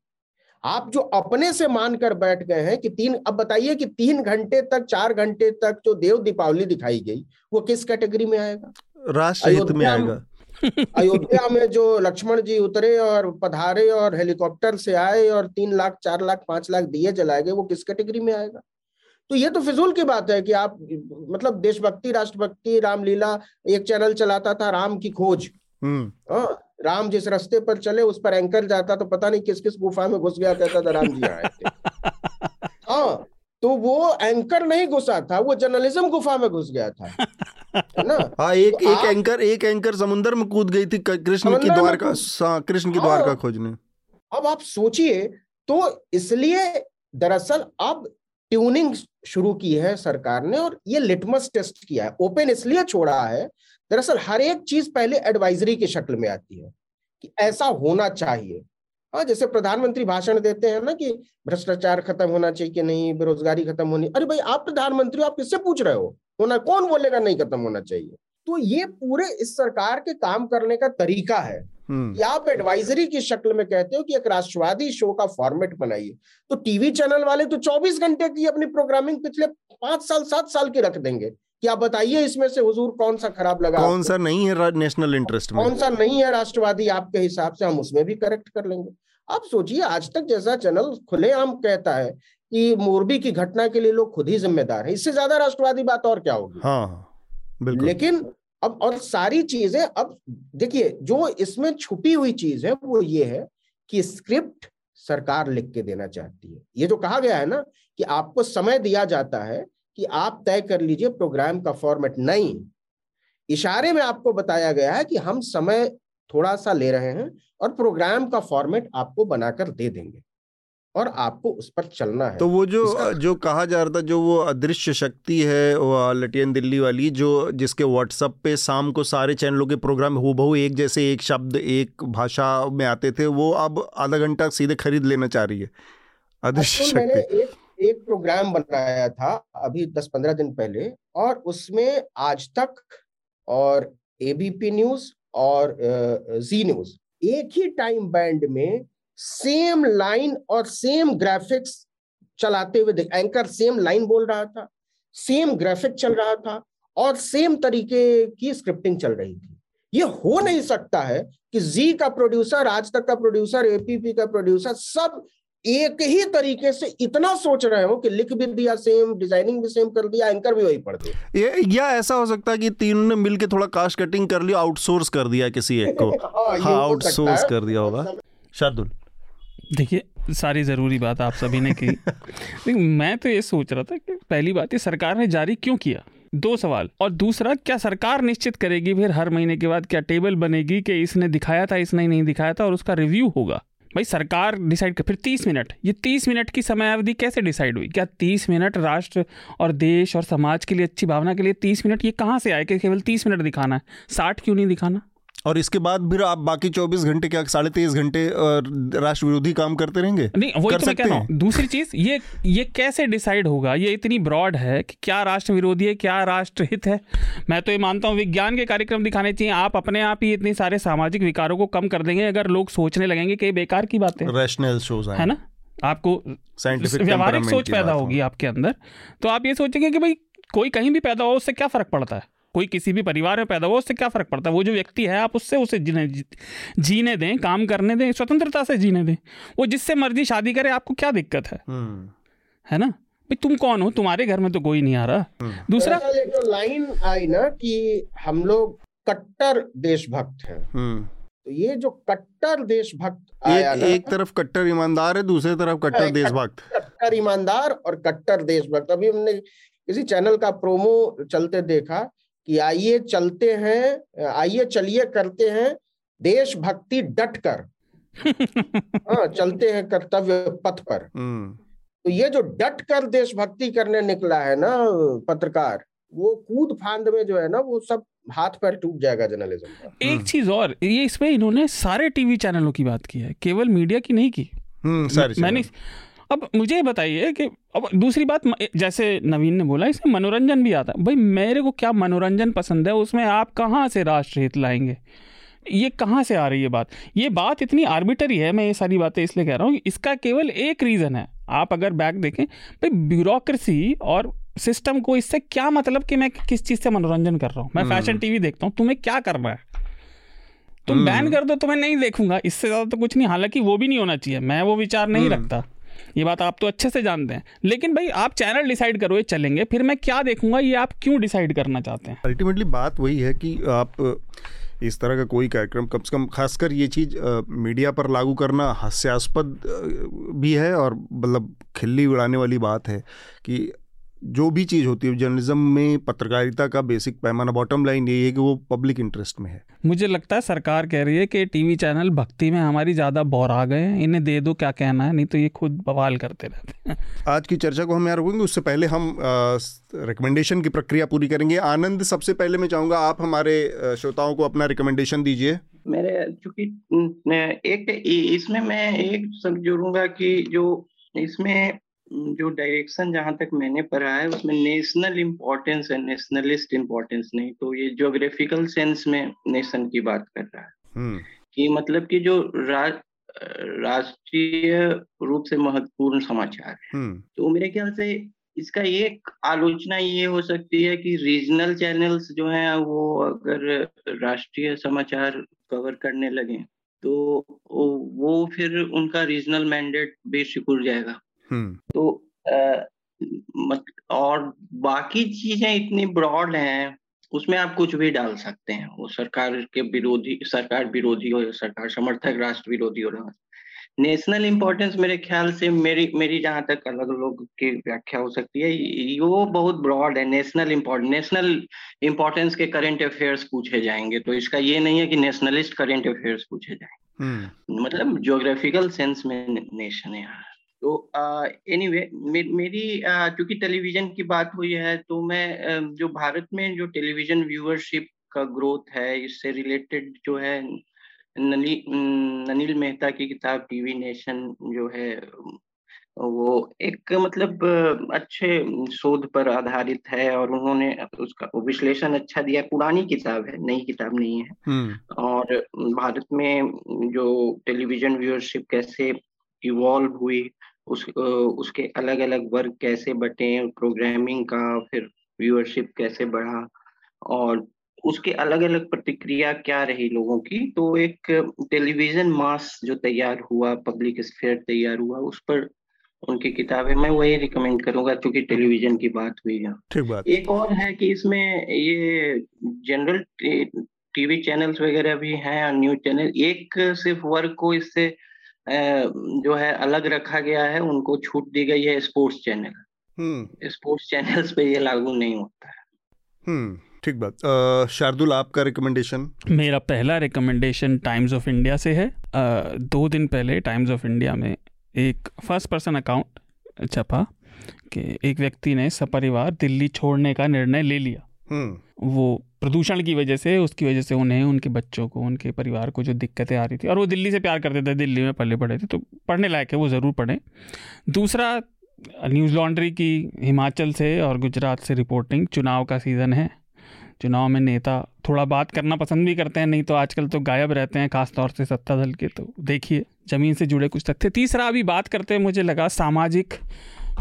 आप जो अपने से मानकर बैठ गए हैं कि तीन अब बताइए कि तीन घंटे तक चार घंटे तक जो देव दीपावली दिखाई गई वो किस कैटेगरी में आएगा? राष्ट्र में आएगा। अयोध्या में जो लक्ष्मण जी उतरे और पधारे और हेलीकॉप्टर से आए और तीन लाख चार लाख पाँच लाख दिए जलाए गए वो किस कैटेगरी में आएगा? तो ये तो फिजूल की बात है कि आप मतलब देशभक्ति राष्ट्रभक्ति रामलीला एक चैनल चलाता था राम की खोज। हम्म। हाँ राम जिस रास्ते पर चले उस पर एंकर जाता तो पता नहीं किस किस गुफा में घुस गया कहता था राम जी आए थे। हाँ तो वो एंकर नहीं घुसा था वो जर्नलिज्म गुफा में घुस गया था। ना? हाँ एक तो एक एंकर एक एंकर समुद्र में कूद गई थी कृष्ण की द्वार का हाँ, कृष्ण की द्वार का हाँ। खोजने। अब आप सोचिए तो इसलिए दरअसल अब ट्यूनिंग शुरू की है सरकार ने और ये लिटमस टेस्ट किया है। ओपन इसलिए छोड़ा है, दरअसल हर एक चीज़ पहले एडवाइजरी की शक्ल में आती है कि ऐसा होना चाहिए। हाँ जैसे प्रधानमंत्री भाषण देते हैं ना कि भ्रष्टाचार खत्म होना चाहिए कि नहीं, बेरोजगारी खत्म होनी। अरे भाई, आप प्रधानमंत्री आप किससे पूछ रहे हो? होना, कौन बोलेगा नहीं खत्म होना चाहिए? तो ये पूरे इस सरकार के काम करने का तरीका है। हम्म। कि आप एडवाइजरी की शक्ल में कहते हो कि एक राष्ट्रवादी शो का फॉर्मेट बनाइए। तो टीवी चैनल वाले तो 24 घंटे की अपनी प्रोग्रामिंग पिछले पाँच साल सात साल की रख देंगे। कि आप बताइए इसमें से हुजूर कौन सा खराब लगा कौन सा नहीं है नेशनल इंटरेस्ट में? कौन सा नहीं है राष्ट्रवादी आपके हिसाब से हम उसमें भी करेक्ट कर लेंगे। आप सोचिए आज तक जैसा चैनल खुलेआम कहता है कि मोरबी की घटना के लिए लोग खुद ही जिम्मेदार है। इससे ज़्यादा राष्ट्रवादी बात और क्या होगी? हाँ, हाँ लेकिन अब, और सारी चीज़ें, अब देखिए, जो इसमें छुपी हुई चीज़ है, वो ये है कि स्क्रिप्ट सरकार लिख के देना चाहती है। ये जो कहा गया है ना कि आपको समय दिया जाता है कि आप तय कर लीजिए प्रोग्राम का फॉर्मेट नहीं। इशारे में आपको बताया गया है कि हम समय थोड़ा सा ले रहे हैं और प्रोग्राम का फॉर्मेट आपको बनाकर दे देंगे। और आपको उस पर चलना है। तो वो जो जो कहा जा रहा था जो वो अदृश्य शक्ति है लटियन दिल्ली वाली जो जिसके व्हाट्सएप पे शाम को सारे चैनलों के प्रोग्राम हो बहु एक जैसे एक शब्द एक भाषा में आते थे वो अब आधा घंटा सीधे खरीद लेना चाह रही है। अदृश्य शक्ति। एक एक प्रोग्राम बनाया था अभी दस पंद्रह दिन पहले और उसमें आज तक और एबीपी न्यूज़ और जी न्यूज़ एक ही टाइम बैंड में सेम लाइन और सेम ग्राफिक्स चलाते हुए एंकर सेम लाइन बोल रहा था सेम ग्राफिक चल रहा था और सेम तरीके की स्क्रिप्टिंग चल रही थी। ये हो नहीं सकता है कि जी का प्रोड्यूसर आज तक का प्रोड्यूसर एपीपी का प्रोड्यूसर सब एक ही तरीके से इतना सोच रहे हो कि लिख भी दिया सेम डिज़ाइनिंग भी सेम कर दिया एंकर भी वही पढ़ दिया। ये या ऐसा हो सकता है कि तीनों ने मिलके थोड़ा कास्ट कटिंग कर लिया आउटसोर्स कर दिया किसी एक को। हाँ आउटसोर्स हाँ, कर दिया होगा। शार्दुल। देखिए सारी ज़रूरी बात आप सभी ने की लेकिन मैं तो ये सोच रहा था कि पहली बात ये सरकार ने जारी क्यों किया? दो सवाल। और दूसरा क्या सरकार निश्चित करेगी फिर हर महीने के बाद क्या टेबल बनेगी कि इसने दिखाया था इसने नहीं दिखाया था और उसका रिव्यू होगा? भाई सरकार डिसाइड कर फिर तीस मिनट। ये तीस मिनट की समय अवधि कैसे डिसाइड हुई? क्या तीस मिनट राष्ट्र और देश और समाज के लिए अच्छी भावना के लिए तीस मिनट? ये कहाँ से आए कि केवल तीस मिनट दिखाना है? साठ क्यों नहीं दिखाना? और इसके बाद फिर आप बाकी चौबीस घंटे क्या साढ़े तेईस घंटे राष्ट्र विरोधी काम करते रहेंगे? नहीं वही कर तो मैं कह रहा हूँ। दूसरी चीज़ ये ये कैसे डिसाइड होगा? ये इतनी ब्रॉड है कि क्या राष्ट्र विरोधी है क्या राष्ट्र हित है? मैं तो ये मानता हूँ विज्ञान के कार्यक्रम दिखाने चाहिए। आप अपने आप ही इतने सारे सामाजिक विकारों को कम कर देंगे अगर लोग सोचने लगेंगे कि बेकार की बात है। रैशनल शोज़ है ना? आपको व्यवहारिक सोच पैदा होगी आपके अंदर। तो आप ये सोचेंगे कि भाई कोई कहीं भी पैदा हो उससे क्या फ़र्क पड़ता है? कोई किसी भी परिवार में पैदा हुआ उससे क्या फ़र्क पड़ता है? वो जो व्यक्ति है आप उससे उसे जीने जीने दें काम करने दें स्वतंत्रता से जीने दें। वो जिससे मर्ज़ी शादी करे आपको क्या दिक्कत है? हम्म। है ना? भाई तुम कौन हो? तुम्हारे घर में तो कोई नहीं आ रहा। हम्म। दूसरा जो लाइन आई ना कि हम लोग कट्टर देशभक्त हैं। हम्म। तो ये जो कट्टर देशभक्त आया एक, एक तरफ़ कट्टर ईमानदार है दूसरी तरफ़ कट्टर हाँ, देशभक्त। कट्टर ईमानदार और कट्टर देशभक्त। अभी हमने किसी चैनल का प्रोमो चलते देखा कि आइए चलते हैं आइए चलिए करते हैं देशभक्ति डट कर। हाँ चलते हैं कर्तव्य पथ पर। हम्म। तो ये जो डट कर देशभक्ति करने निकला है ना पत्रकार वो कूद फांद में जो है ना वो सब हाथ पैर टूट जाएगा जर्नलिज्म का। एक हम्म। चीज़ और ये इसमें इन्होंने सारे टीवी चैनलों की बात की है केवल मीडिया की नहीं की? हम्म, मैंने अब मुझे बताइए कि अब दूसरी बात जैसे नवीन ने बोला इसमें मनोरंजन भी आता है। भाई मेरे को क्या मनोरंजन पसंद है उसमें आप कहाँ से राष्ट्रहित लाएँगे? ये कहाँ से आ रही है बात? ये बात इतनी आर्बिटरी है मैं ये सारी बातें इसलिए कह रहा हूँ इसका केवल एक रीज़न है। आप अगर बैक देखें भाई ब्यूरोक्रेसी और सिस्टम को इससे क्या मतलब कि मैं किस चीज़ से मनोरंजन कर रहा हूँ? मैं फ़ैशन हम्म। टीवी देखता हूँ तुम्हें क्या करना है? तुम बैन हम्म। कर दो तो मैं नहीं देखूँगा। इससे ज़्यादा तो कुछ नहीं हालाँकि वो भी नहीं होना चाहिए मैं वो विचार नहीं हम्म। रखता। ये बात आप तो अच्छे से जानते हैं। लेकिन भाई, आप चैनल डिसाइड करो, ये चलेंगे। फिर मैं क्या देखूँगा, ये आप क्यों डिसाइड करना चाहते हैं? अल्टीमेटली बात वही है कि आप इस तरह का कोई कार्यक्रम कम से कम, खासकर ये चीज़ मीडिया पर लागू करना हास्यास्पद भी है और मतलब खिल्ली उड़ाने वाली बात है कि जो भी चीज़ होती है जर्नलिज्म में पत्रकारिता का बेसिक पैमाना बॉटम लाइन यही है कि वो पब्लिक इंटरेस्ट में है। मुझे लगता है सरकार कह रही है कि टीवी चैनल भक्ति में हमारी ज़्यादा बोर आ गए हैं इन्हें दे दो क्या कहना है नहीं तो ये खुद बवाल करते रहते हैं। आज की चर्चा को हम यहाँ रुकेंगे उससे पहले हम रिकमेंडेशन की प्रक्रिया पूरी करेंगे। आनंद सबसे पहले मैं चाहूँगा आप हमारे श्रोताओं को अपना रिकमेंडेशन दीजिए। मेरे चूँकि एक इसमें मैं एक सब जोड़ूँगा कि जो इसमें जो डायरेक्शन जहाँ तक मैंने पढ़ा है उसमें नेशनल इम्पोर्टेंस है नेशनलिस्ट इम्पोर्टेंस नहीं तो ये जोग्राफिकल सेंस में नेशन की बात कर रहा है हम्म। कि मतलब कि जो राज राष्ट्रीय रूप से महत्वपूर्ण समाचार है हम्म। तो मेरे ख्याल से इसका एक आलोचना ये हो सकती है कि रीजनल चैनल्स जो हैं वो अगर राष्ट्रीय समाचार कवर करने लगे तो वो फिर उनका रीजनल मैंडेट बेसिकुर जाएगा हम्म। तो आ, मत और बाकी चीज़ें इतनी ब्रॉड हैं उसमें आप कुछ भी डाल सकते हैं। वो सरकार के विरोधी सरकार विरोधी हो सरकार समर्थक राष्ट्र विरोधी हो रहा नेशनल इम्पोर्टेंस मेरे ख्याल से मेरी मेरी जहाँ तक अलग लोग की व्याख्या हो सकती है वो बहुत ब्रॉड है नेशनल इम्पोर्टेंस नेशनल इम्पोर्टेंस के करंट अफेयर्स पूछे जाएँगे। तो इसका ये नहीं है कि नेशनलिस्ट करंट अफेयर्स पूछे जाए। हम्म। मतलब ज्योग्राफिकल सेंस में नेशन है तो एनीवे uh, मे, मेरी क्योंकि टेलीविज़न की बात हुई है तो मैं जो भारत में जो टेलीविज़न व्यूअरशिप का ग्रोथ है इससे रिलेटेड जो है नली ननील मेहता की किताब टीवी नेशन जो है वो एक मतलब अच्छे शोध पर आधारित है और उन्होंने उसका विश्लेषण अच्छा दिया पुरानी किताब है नई किताब नहीं है हम्म। और भारत में जो टेलीविज़न व्यूअरशिप कैसे इवॉल्व हुई उस उसके अलग अलग वर्ग कैसे बटे प्रोग्रामिंग का फिर व्यूअरशिप कैसे बढ़ा और उसके अलग अलग प्रतिक्रिया क्या रही लोगों की? तो एक टेलीविज़न मास जो तैयार हुआ पब्लिक स्फेयर तैयार हुआ उस पर उनकी किताबें मैं वही रिकमेंड करूँगा क्योंकि टेलीविज़न की बात हुई है। ठीक बात। एक और है कि इसमें ये जनरल टीवी चैनल्स वगैरह भी हैं और न्यूज़ चैनल एक सिर्फ़ वर्ग को इससे जो है अलग रखा गया है उनको छूट दी गई है स्पोर्ट्स चैनल। स्पोर्ट्स चैनल्स पे ये लागू नहीं होता है। हम्म ठीक बात। शार्दुल आपका रिकमेंडेशन मेरा पहला रिकमेंडेशन टाइम्स ऑफ़ इंडिया से है। आ, दो दिन पहले टाइम्स ऑफ़ इंडिया में एक फ़र्स्ट पर्सन अकाउंट छपा कि एक व्यक्ति ने सपरिवार दिल्ली छोड़ने का निर्णय ले लिया। हम्म। वो प्रदूषण की वजह से, उसकी वजह से उन्हें, उनके बच्चों को, उनके परिवार को जो दिक्कतें आ रही थी। और वो दिल्ली से प्यार करते थे, दिल्ली में पले पड़े थे तो पढ़ने लायक है, वो ज़रूर पढ़ें। दूसरा, न्यूज़ लॉन्ड्री की हिमाचल से और गुजरात से रिपोर्टिंग, चुनाव का सीज़न है। चुनाव में नेता थोड़ा बात करना पसंद भी करते हैं, नहीं तो आजकल तो गायब रहते हैं, खासतौर से सत्ता दल के तो देखिए, ज़मीन से जुड़े कुछ तथ्य। तीसरा, अभी बात करते हैं मुझे लगा, सामाजिक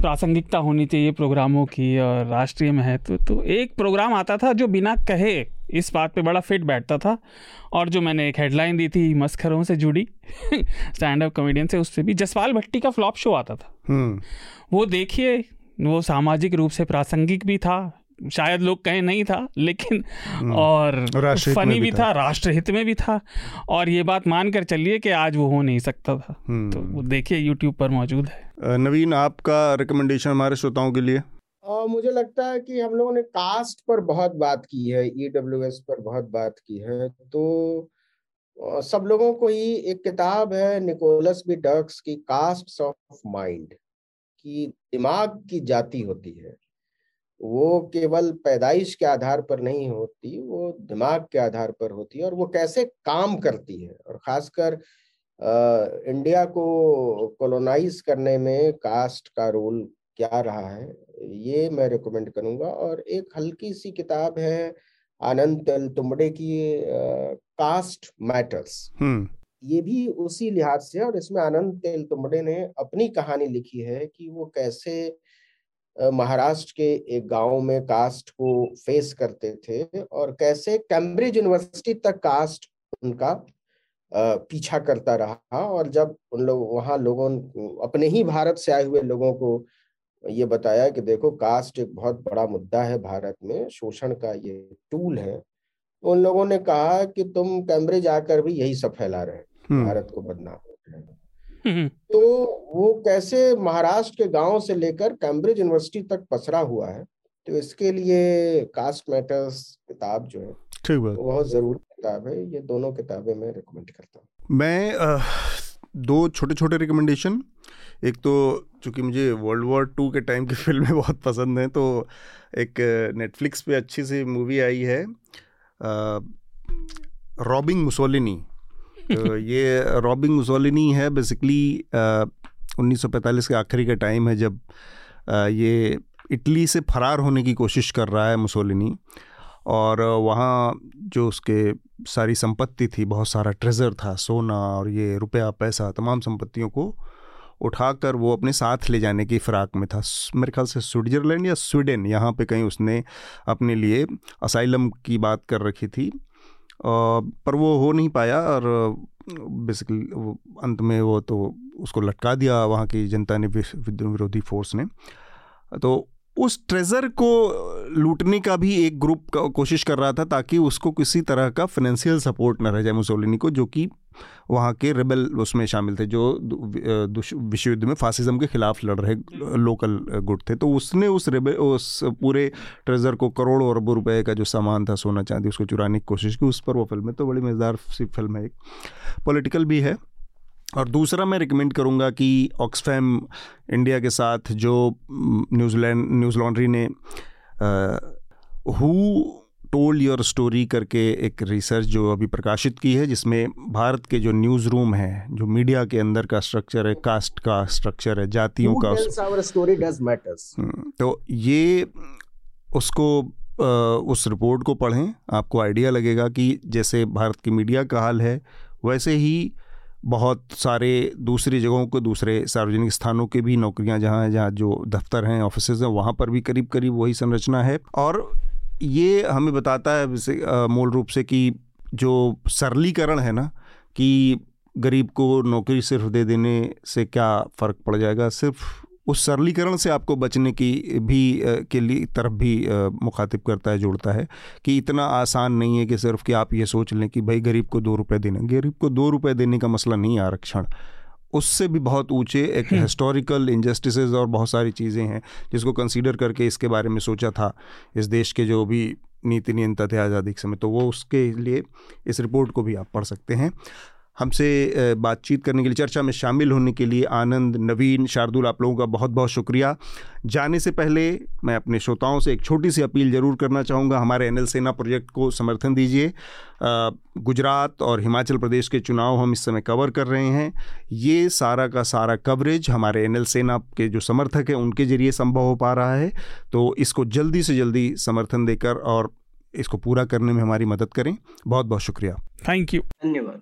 प्रासंगिकता होनी चाहिए प्रोग्रामों की और राष्ट्रीय महत्व। तो, एक प्रोग्राम आता था जो बिना कहे इस बात पे बड़ा फिट बैठता था और जो मैंने एक हेडलाइन दी थी मस्खरों से जुड़ी स्टैंड अप कॉमेडियन से उससे भी। जसपाल भट्टी का फ्लॉप शो आता था। हम्म। वो देखिए वो सामाजिक रूप से प्रासंगिक भी था शायद लोग कहें नहीं था लेकिन हम्म। और फनी भी भी था। राष्ट्र हित में भी था। और ये बात मानकर चलिए कि आज वो हो नहीं सकता था। हम्म। तो वो देखिए यूट्यूब पर मौजूद है। नवीन आपका रिकमेंडेशन हमारे श्रोताओं के लिए? आ, मुझे लगता है कि हम लोगों ने कास्ट पर बहुत बात की है ई e पर बहुत बात की है। तो सब लोगों को ही एक किताब है निकोलस बी डक्स की कास्ट ऑफ़ माइंड की दिमाग की जाति होती है। वो केवल पैदाइश के आधार पर नहीं होती वो दिमाग के आधार पर होती है और वो कैसे काम करती है? और खासकर इंडिया को कॉलोनाइज करने में कास्ट का रोल क्या रहा है ये मैं रिकमेंड करूँगा। और एक हल्की सी किताब है आनंद तेल तुमड़े की कास्ट मैटर्स हम्म। ये भी उसी लिहाज से और इसमें आनंद तेल तुमड़े ने अपनी कहानी लिखी है कि वो कैसे महाराष्ट्र के एक गाँव में कास्ट को फेस करते थे और कैसे कैम्ब्रिज यूनिवर्सिटी तक कास्ट उनका पीछा करता रहा और जब उन लोग वहाँ लोगों अपने ही भारत से आए हुए लोगों को ये बताया कि देखो कास्ट एक बहुत बड़ा मुद्दा है भारत में शोषण का ये टूल है तो उन लोगों ने कहा कि तुम कैम्ब्रिज आकर भी यही सब फैला रहे हम्म। भारत को बदनाम हम्म। तो वो कैसे महाराष्ट्र के गाँव से लेकर कैम्ब्रिज यूनिवर्सिटी तक पसरा हुआ है तो इसके लिए कास्ट मैटर्स किताब जो है ठीक बात। बहुत ज़रूरी किताब है ये दोनों किताबें मैं रिकमेंड करता हूँ। मैं आ, दो छोटे छोटे रिकमेंडेशन एक तो चूँकि मुझे वर्ल्ड वॉर टू के टाइम की फ़िल्में बहुत पसंद हैं तो एक नेटफ्लिक्स पे अच्छी सी मूवी आई है रॉबिंग मुसोलिनी तो ये रॉबिंग मुसोलिनी है बेसिकली उन्नीस सौ पैंतालीस के आखिरी का टाइम है जब ये इटली से फरार होने की कोशिश कर रहा है मुसोलिनी और वहाँ जो उसके सारी संपत्ति थी, बहुत सारा ट्रेजर था, सोना और ये रुपया, पैसा, तमाम संपत्तियों को उठाकर वो अपने साथ ले जाने की फ़िराक में था। मेरे ख्याल से स्विट्ज़रलैंड या स्वीडन, यहाँ पे कहीं उसने अपने लिए असाइलम की बात कर रखी थी। पर वो हो नहीं पाया और बेसिकली अंत में वो तो उसको लटका दिया वहाँ की जनता ने विरोधी फोर्स ने। तो उस ट्रेजर को लूटने का भी एक ग्रुप कोशिश कर रहा था ताकि उसको किसी तरह का फाइनेंशियल सपोर्ट न रह जाए मुसोलिनी को, जो कि वहाँ के रेबल उसमें शामिल थे, जो विश्व युद्ध में फासिज्म के खिलाफ लड़ रहे, लोकल गुट थे। तो उसने उस रेबल उस पूरे ट्रेजर को करोड़ों अरबों रुपए का जो सामान था, सोना चांदी, उसको चुराने की कोशिश की, उस पर वो फ़िल्म है तो बड़ी मज़ेदार सी फ़िल्म है एक। पॉलिटिकल भी है। और दूसरा मैं रिकमेंड करूँगा कि ऑक्सफैम इंडिया के साथ जो न्यूजीलैंड, न्यूज़ लॉन्ड्री ने हु टोल्ड योर स्टोरी करके एक रिसर्च जो अभी प्रकाशित की है जिसमें भारत के जो न्यूज़ रूम है जो मीडिया के अंदर का स्ट्रक्चर है कास्ट का स्ट्रक्चर है जातियों का स्टोरी तो ये उसको उस रिपोर्ट को पढ़ें आपको आइडिया लगेगा कि जैसे भारत की मीडिया का हाल है वैसे ही बहुत सारे दूसरी जगहों को दूसरे सार्वजनिक स्थानों के भी नौकरियाँ जहाँ हैं जहाँ जो दफ्तर हैं ऑफ़िस हैं वहाँ पर भी करीब करीब वही संरचना है। और ये हमें बताता है मूल रूप से कि जो सरलीकरण है ना, कि गरीब को नौकरी सिर्फ़ दे देने से क्या फ़र्क पड़ जाएगा? सिर्फ़ उस सरलीकरण से आपको बचने की भी के लिए तरफ़ भी मुखातिब करता है, जोड़ता है कि इतना आसान नहीं है कि सिर्फ़ कि आप ये सोच लें कि भाई गरीब को दो रुपए देना गरीब को दो रुपए देने का मसला नहीं है आरक्षण। उससे भी बहुत ऊँचे एक हिस्टोरिकल इनजस्टिस और बहुत सारी चीज़ें हैं जिसको कंसीडर करके इसके बारे में सोचा था इस देश के जो भी नीति नियंता थे आज़ादी के समय। तो वो उसके लिए इस रिपोर्ट को भी आप पढ़ सकते हैं। हमसे बातचीत करने के लिए चर्चा में शामिल होने के लिए आनंद नवीन शार्दुल आप लोगों का बहुत बहुत शुक्रिया। जाने से पहले मैं अपने श्रोताओं से एक छोटी सी अपील ज़रूर करना चाहूँगा। हमारे एन एल सेना प्रोजेक्ट को समर्थन दीजिए। गुजरात और हिमाचल प्रदेश के चुनाव हम इस समय कवर कर रहे हैं। ये सारा का सारा कवरेज हमारे एन एल सेना के जो समर्थक हैं उनके ज़रिए संभव हो पा रहा है। तो इसको जल्दी से जल्दी समर्थन देकर और इसको पूरा करने में हमारी मदद करें। बहुत बहुत शुक्रिया। थैंक यू धन्यवाद।